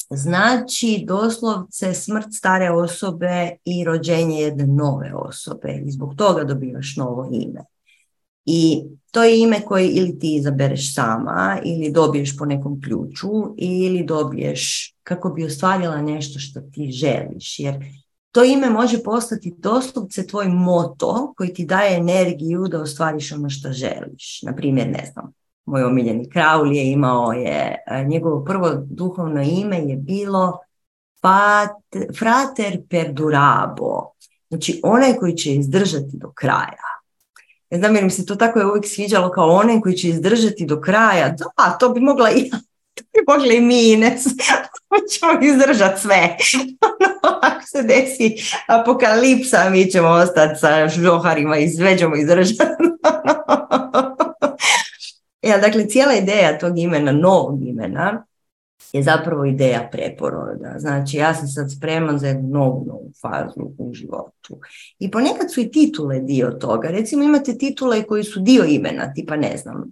znači doslovce smrt stare osobe i rođenje jedne nove osobe i zbog toga dobivaš novo ime. I to je ime koje ili ti izabereš sama ili dobiješ po nekom ključu ili dobiješ kako bi ostvarila nešto što ti želiš. Jer to ime može postati doslovce tvoj moto koji ti daje energiju da ostvariš ono što želiš. Na primjer, ne znam, moj omiljeni Kraul je imao je, njegovo prvo duhovno ime je bilo Frater Perdurabo. Znači onaj koji će izdržati do kraja. Ne znam jer mi se to tako je uvijek sviđalo kao onaj koji će izdržati do kraja. Da, to bi mogla i <laughs> to bi mogli i mi, ne <laughs> ćemo izdržati sve. <laughs> Ono, ako se desi apokalipsa, mi ćemo ostati sa žoharima i sve ćemo izdržati. ja, dakle, cijela ideja tog imena, novog imena, je zapravo ideja preporoda. Znači, ja sam sad spreman za jednu novu, novu fazu u životu. I ponekad su i titule dio toga. Recimo, imate titule koji su dio imena, tipa, ne znam,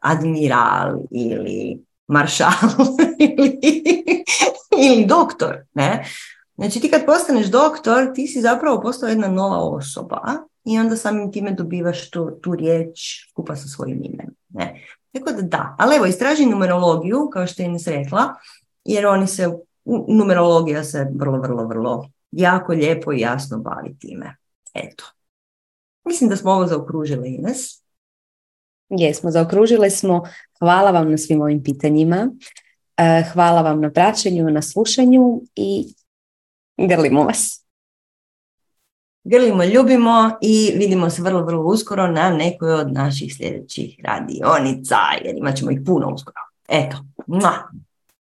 admiral ili maršal <laughs> ili, ili doktor, ne? Znači ti kad postaneš doktor, ti si zapravo postao jedna nova osoba i onda samim time dobivaš tu, tu riječ skupa sa svojim imenom. Ne? Tako da da, ali evo istraži numerologiju, kao što je Ines rekla, jer oni se, numerologija se vrlo, vrlo, vrlo jako lijepo i jasno bavi time. Eto. Mislim da smo ovo zaokružili Ines. Jesmo, zaokružile smo. Hvala vam na svim ovim pitanjima. E, hvala vam na praćenju, na slušanju i grlimo vas. Grlimo, ljubimo i vidimo se vrlo, vrlo uskoro na nekoj od naših sljedećih radionica, jer imat ćemo ih puno uskoro. Eto,